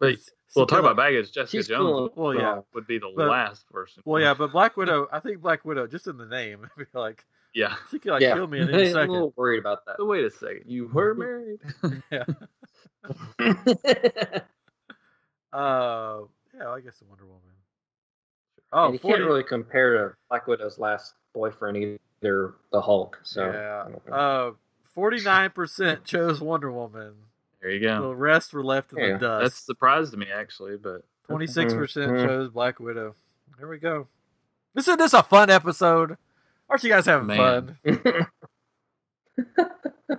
But She we'll talk about baggage. Jessica She's Jones cool. Well, yeah. would be the But- last person. Well, yeah, but Black Widow. I think Black Widow, just in the name, be like, yeah. she could like yeah. kill me in any I'm a little worried about that. So wait a second. You were married? yeah. Uh, yeah, I guess the Wonder Woman. Oh, and you 40 can't really compare to Black Widow's last boyfriend either, the Hulk. So yeah. I don't. Uh, forty-nine percent chose Wonder Woman. There you go. The rest were left in Yeah, the dust. That surprised me actually, but Twenty-six percent Mhm. chose Black Widow. There we go. Isn't this a fun episode? Aren't you guys having Man. fun?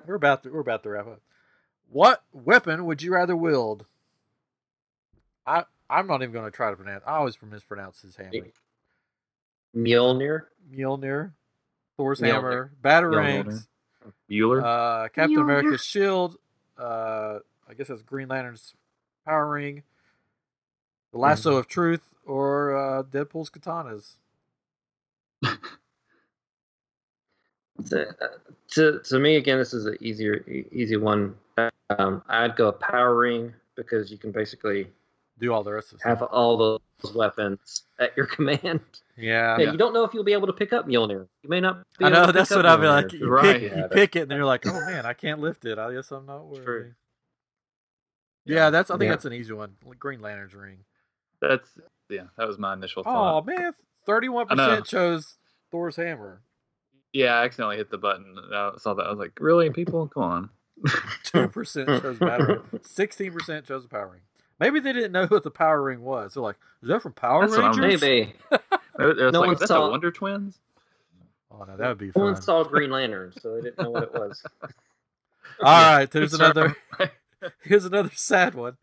We're about to we're about to wrap up. What weapon would you rather wield? I I'm not even going to try to pronounce. I always mispronounce his hammer. Mjolnir. Mjolnir, Thor's Mjolnir. hammer, batarangs, Bueller. uh, Captain Mjolnir. America's shield. Uh, I guess that's Green Lantern's power ring, the lasso Mm-hmm. of truth, or uh, Deadpool's katanas. To, to to me again, this is an easier easy one. Um, I'd go power ring because you can basically Do all the rest of the have stuff. all those weapons at your command. Yeah, Yeah, you don't know if you'll be able to pick up Mjolnir. You may not. Be I able know. to That's pick what I'd be like. You Right. pick, you pick it, and you're like, "Oh man, I can't lift it. I guess I'm not worthy." True. Yeah, that's. I think Yeah. that's an easy one. Green Lantern's ring. That's yeah. That was my initial thought. Oh man, thirty-one percent chose Thor's hammer. Yeah, I accidentally hit the button. I saw that. I was like, really, people? Come on. Two percent chose battery. Sixteen percent chose the power ring. Maybe they didn't know what the power ring was. They're like, "Is that from Power That's Rangers?" Maybe It No like, one that's saw- the Wonder Twins. Oh no, that would be no fun. one saw Green Lantern, so they didn't know what it was. All right, there's Sorry. another. Here's another sad one.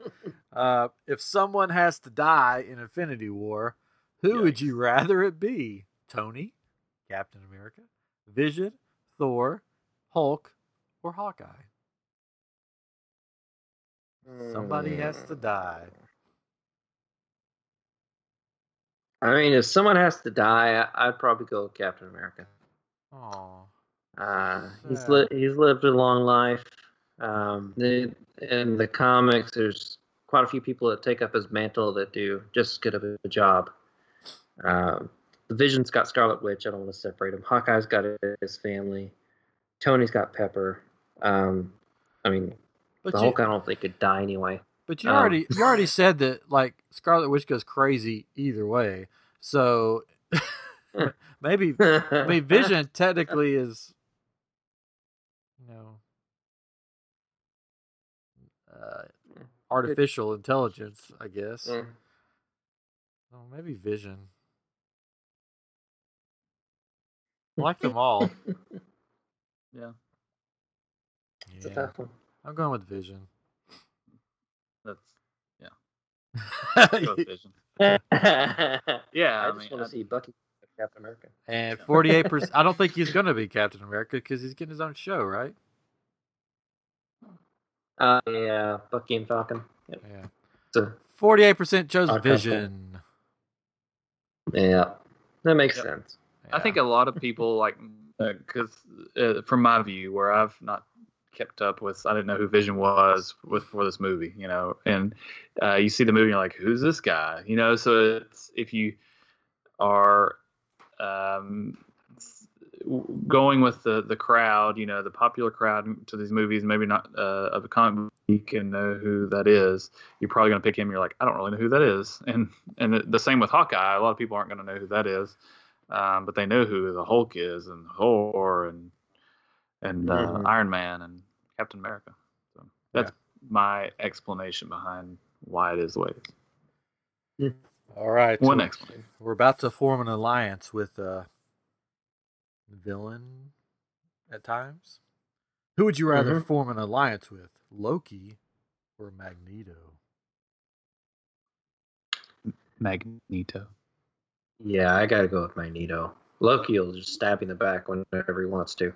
Uh, if someone has to die in Infinity War, who would you rather it be? Tony, Captain America, Vision, Thor, Hulk, or Hawkeye? Somebody has to die. I mean, if someone has to die, I- I'd probably go with Captain America. Oh, Uh, he's li- he's lived a long life. Um, in the comics, there's quite a few people that take up his mantle that do just as good of a job. Um, the Vision's got Scarlet Witch. I don't want to separate him. Hawkeye's got his family. Tony's got Pepper. Um, I mean, but the you, Hulk I don't think could die anyway. but you um, already you already said that like Scarlet Witch goes crazy either way. So maybe I mean Vision technically is you know uh, artificial intelligence, I guess. Mm. Oh, maybe Vision. I like them all. Yeah, It's a Yeah, tough one. I'm going with Vision. that's go with Vision. yeah, Yeah, I I, just mean, want to see Bucky Captain America. and 48 percent. I don't think he's going to be Captain America because he's getting his own show, right? Uh, yeah, Bucky and Falcon. Yep. Yeah. So, 48 percent chose Okay. Vision. yeah, that makes Yep. sense. I think a lot of people like because uh, from my view, where I've not kept up with, I didn't know who Vision was with for this movie, you know, and uh, you see the movie, you're like, who's this guy, you know? So it's if you are um, going with the the crowd, you know, the popular crowd to these movies, maybe not uh, of a comic book, can know who that is. You're probably gonna pick him. You're like, I don't really know who that is, and and the- the same with Hawkeye. A lot of people aren't gonna know who that is um, but they know who the Hulk is and Thor and and uh, Mhm. Iron Man and Captain America. So that's my explanation behind why it is the way it is. All right. One so explanation. we're about to form an alliance with a villain at times. Who would you rather Mhm. form an alliance with, Loki or Magneto? Magneto. Yeah, I gotta go with Magneto. Loki will just stab you in the back whenever he wants to.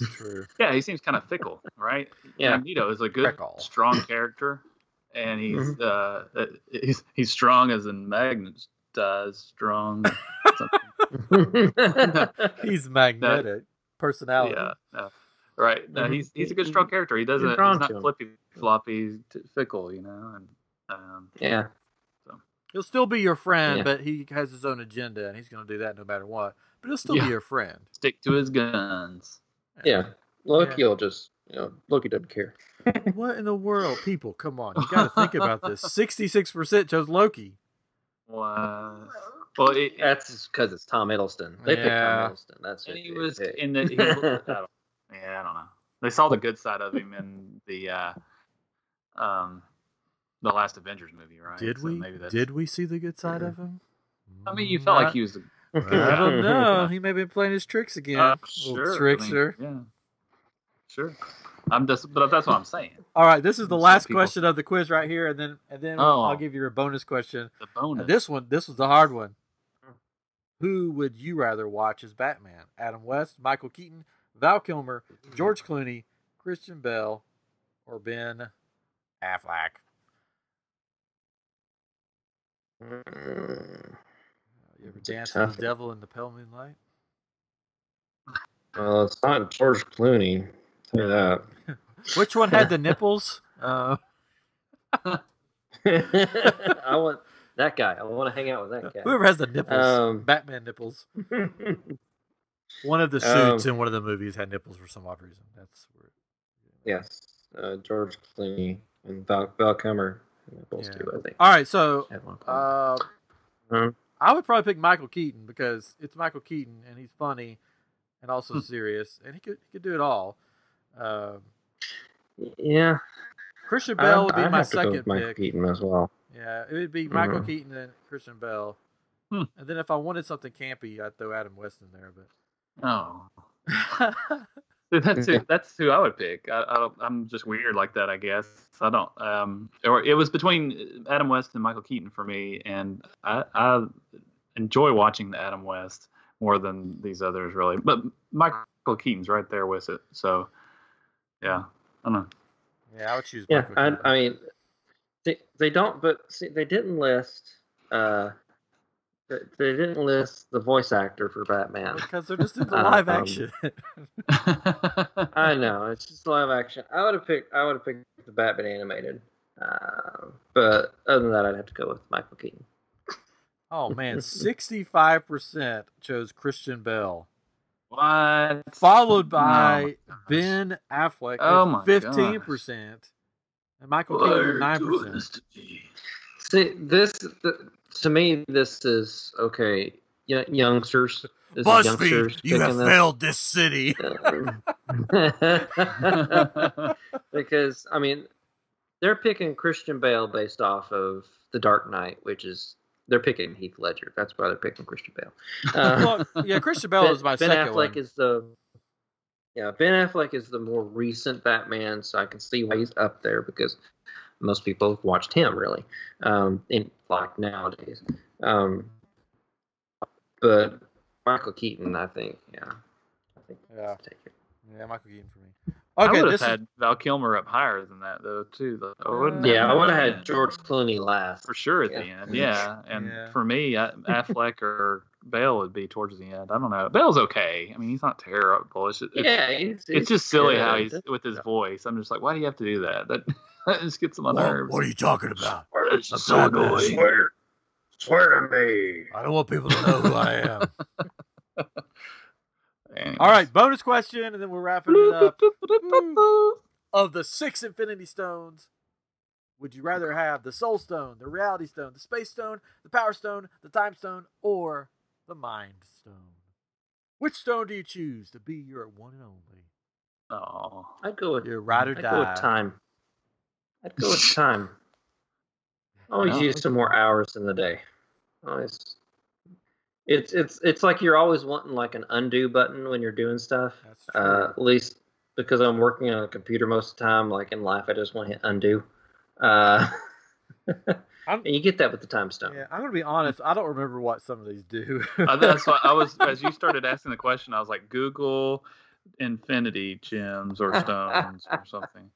It's true. Yeah, he seems kind of fickle, right? Yeah. Magneto is a good, Fickle. strong character, and he's uh, uh, he's he's strong as in Magnus does strong. something. He's magnetic personality. Yeah, no. right. No, Mhm. he's he's a good strong character. He doesn't. drawn He's not flippy floppy, t- fickle, you know. And um, yeah. He'll still be your friend, Yeah. but he has his own agenda, and he's going to do that no matter what. But he'll still Yeah. be your friend. stick to his guns. Yeah. Loki will just, you know, Loki doesn't care. What in the world, people? Come on, you got to think about this. Sixty-six percent chose Loki. Wow. Well, it, That's because it's Tom Hiddleston. They picked Yeah. Tom Hiddleston. That's and he was picked. in the. He was, I yeah, I don't know. They saw the good side of him in the uh, um, the last Avengers movie, right? Did So we? Maybe that's, Did we see the good side of him? I mean, you felt Not- like he was. I don't know. He may be playing his tricks again. Uh, Little sure, I mean, trickster. yeah, sure. I'm just, but that's what I'm saying. All right, this is the Some last people- question of the quiz right here, and then and then Oh. I'll give you a bonus question. The Now, bonus. this one, this was the hard one. Who would you rather watch as Batman? Adam West, Michael Keaton, Val Kilmer, George Clooney, Christian Bale, or Ben Affleck? You ever dance with the devil in the pale moonlight? Well, it's not George Clooney. Tell you that. Which one had the nipples? Uh, I want that guy. I want to hang out with that guy. whoever has the nipples, Um, Batman nipples. One of the Um, suits in one of the movies had nipples for some odd reason. That's weird. yes, uh, George Clooney and Val, Val Kilmer. Both Yeah. two, I think. All right, so At one point. uh. I would probably pick Michael Keaton because it's Michael Keaton and he's funny and also Hmm. serious and he could he could do it all. Um, yeah, Christian Bale would be I'd my have to go second with Michael pick. Keaton as well. Yeah, it would be Michael Mhm. Keaton and Christian Bale. Hmm. And then if I wanted something campy, I'd throw Adam West in there. But oh, But That's who, that's who I would pick. I, I, I'm just weird like that, I guess. I don't. Um, or it was between Adam West and Michael Keaton for me, and I, I enjoy watching the Adam West more than these others, really. But Michael Keaton's right there with it, so yeah, I don't know. Yeah, I would choose. Yeah, Michael I, I mean, they they don't, but see, they didn't list. Uh, they they didn't list the voice actor for Batman. because they're just in the Uh, live um, action. I know it's just live action. I would have picked. I would have picked the Batman animated. Uh, but other than that, I'd have to go with Michael Keaton. oh man, sixty-five percent chose Christian Bale, what? followed Oh, by my. Ben Affleck Oh my fifteen percent, and Michael Keaton nine percent. See, this th- to me, this is okay. y- Youngsters, this BuzzFeed, you have this. failed this city. because I mean, they're picking Christian Bale based off of The Dark Knight, which is they're picking Heath Ledger. That's why they're picking Christian Bale. Uh, well, yeah, Christian Bale ben, is my Ben second Affleck one. is the yeah Ben Affleck is the more recent Batman, so I can see why he's up there because most people have watched him really um, in like nowadays. Um, but Michael Keaton, I think, yeah, I think Yeah. I'll take it. Yeah, Michael Keaton for me. I Okay, would have this is had Val Kilmer up higher than that though too. Though, I wouldn't Yeah, I would have had George Clooney last. for sure at Yeah. the end. Yeah, and Yeah. for me, I, Affleck or Bale would be towards the end. I don't know. Bale's okay. I mean, he's not terrible. It's just, it's, Yeah, it's, it's just silly how he's with his voice. I'm just like, why do you have to do that? That, that just gets on my What, nerves. what are you talking about? It's I'm so Batman. annoying. Swear, swear to me. I don't want people to know who I am. Anyways. All right, bonus question, and then we're wrapping it up. Of the six Infinity Stones, would you rather have the Soul Stone, the Reality Stone, the Space Stone, the Power Stone, the Time Stone, or the Mind Stone? Which stone do you choose to be your one and only? Oh, I'd go with Your ride or I'd die. go with time. I'd go with time. Always Well, use some more hours in the day. Always. It's it's it's like you're always wanting like an undo button when you're doing stuff. Uh, at least because I'm working on a computer most of the time. Like in life, I just want to hit undo. Uh, I'm- and you get that with the time stone. yeah, I'm gonna be honest. I don't remember what some of these do. Uh, that's why I was as you started asking the question, I was like, Google infinity gems or stones or something.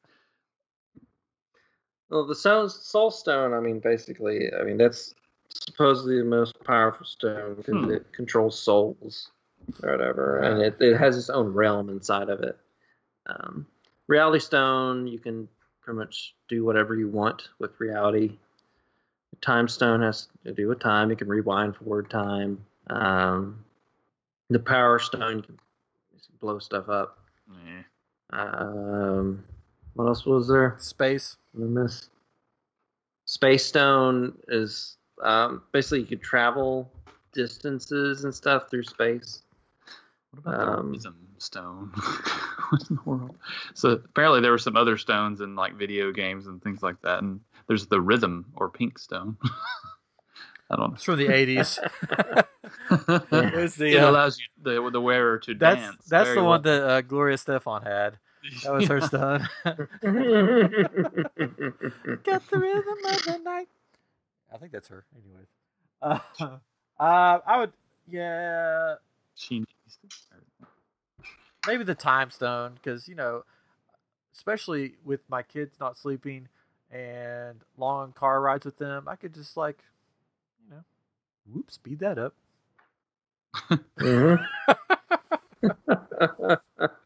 Well, the soul, soul stone. I mean, basically, I mean that's supposedly the most powerful stone because Hmm. it controls souls or whatever, and it, it has its own realm inside of it. Um, reality stone, you can pretty much do whatever you want with reality. Time stone has to do with time. You can rewind forward time. Um, the power stone, can blow stuff up. Yeah. Um, what else was there? Space. I miss. Space Stone is um, basically you could travel distances and stuff through space. What about the Um, rhythm stone? what in the world? So apparently there were some other stones in like video games and things like that, and there's the rhythm or pink stone. I don't It's from the '80s. know. It's the, it uh, allows you the the wearer to That's dance. that's the one well. that uh, Gloria Estefan had. That was her stone. Got the rhythm of the night. I think that's her. Anyways, uh, uh, I would, yeah, She needs to- maybe the time stone because you know, especially with my kids not sleeping and long car rides with them, I could just like, you know, whoop, speed that up. Mhm.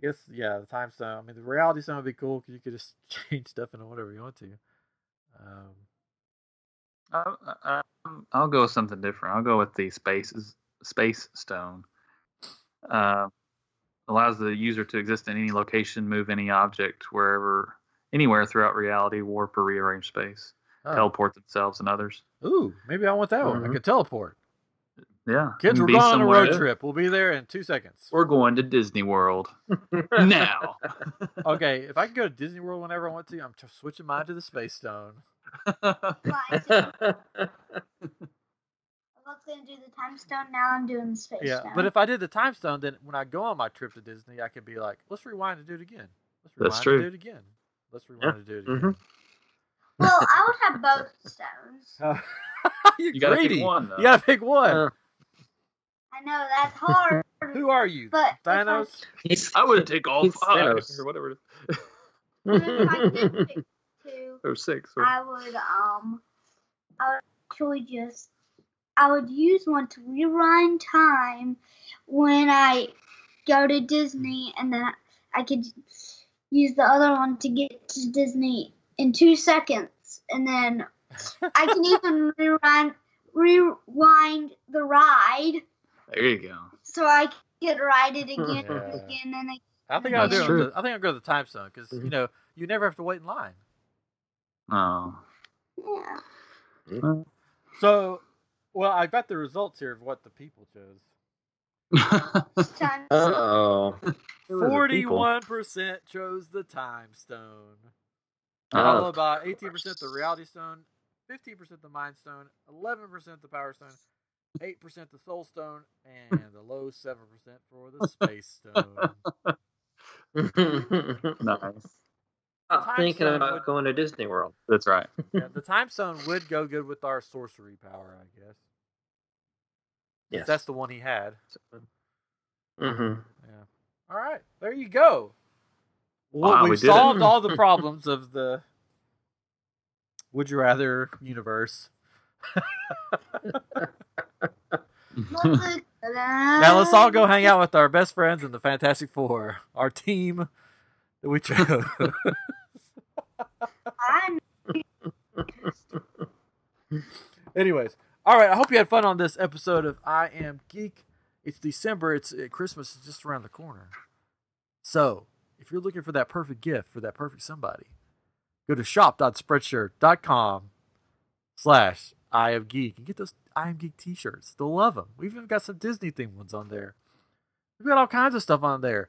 I guess yeah, the time stone. I mean, the reality stone would be cool because you could just change stuff into whatever you want to. Um, I, I, I'll go with something different. I'll go with the spaces space stone. Uh, allows the user to exist in any location, move any object wherever, anywhere throughout reality, warp or rearrange space, oh. teleport themselves and others. Ooh, maybe I want that one. I Mhm. could teleport. Yeah, Kids, we're going on a road somewhere- trip. We'll be there in two seconds. We're going to Disney World now. Okay, if I can go to Disney World whenever I want to, I'm t- switching mine to the Space Stone. Well, I think- I was gonna do the time stone. Now I'm doing the space Yeah, stone. but if I did the time stone, then when I go on my trip to Disney, I could be like, let's rewind and do it again. Let's rewind That's and true. do it again. Let's rewind and do it again. Mm-hmm. well, I would have both stones. You're You gotta greedy. pick one though. You gotta pick one. Uh, I know that's hard, Who are you? but if I- Thanos? He's, I would take all He's five Thanos. or whatever. it is. but if I did pick two, or six. Or... I would um, I would actually just, I would use one to rewind time when I go to Disney, and then I could use the other one to get to Disney in two seconds, and then I can even rewind rewind the ride There you go. so I can ride it again Yeah. and again and again. I think I'll do it. the- I think I'll go to the time stone because you Mhm. know you never have to wait in line. Oh. Yeah. So, well, I got the results here of what the people chose. Uh-oh. Forty-one percent chose the time stone, Oh. followed by eighteen percent the reality stone, fifteen percent the mind stone, eleven percent the power stone, eight percent the soul stone, and the low seven percent for the space stone. nice. I'm thinking stone about would- going to Disney World. That's right. Yeah, the time stone would go good with our sorcery power, I guess. Yes. That's the one he had. Mm-hmm. Yeah. All right, there you go. Well, Wow, we've we solved all the problems of the Would You Rather universe. Now let's all go hang out with our best friends in the Fantastic Four, our team that we chose. Anyways, all right. I hope you had fun on this episode of I Am Geek. It's December. It's uh, Christmas is just around the corner. So if you're looking for that perfect gift for that perfect somebody, go to shop.spreadshirt.com slash I Am Geek and get those I Am Geek t-shirts. They'll love them. We've even got some Disney themed ones on there. We've got all kinds of stuff on there.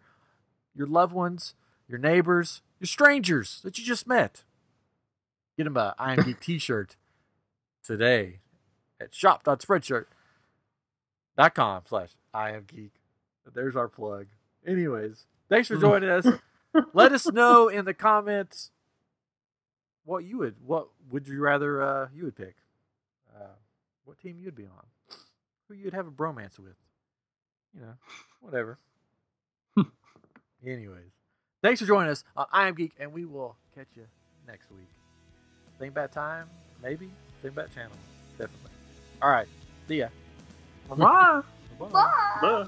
Your loved ones, your neighbors, your strangers that you just met. Get them a I Am Geek t-shirt today at shop.spreadshirt.com slash I am geek. There's our plug. Anyways, thanks for joining us. Let us know in the comments what you would what would you rather uh, you would pick. What team you'd be on. Who you'd have a bromance with. You know, whatever. Anyways. Thanks for joining us on I Am Geek, and we will catch you next week. Think about time, maybe. Think about channel, definitely. All right, see ya. Bye. Bye. Bye. Bye.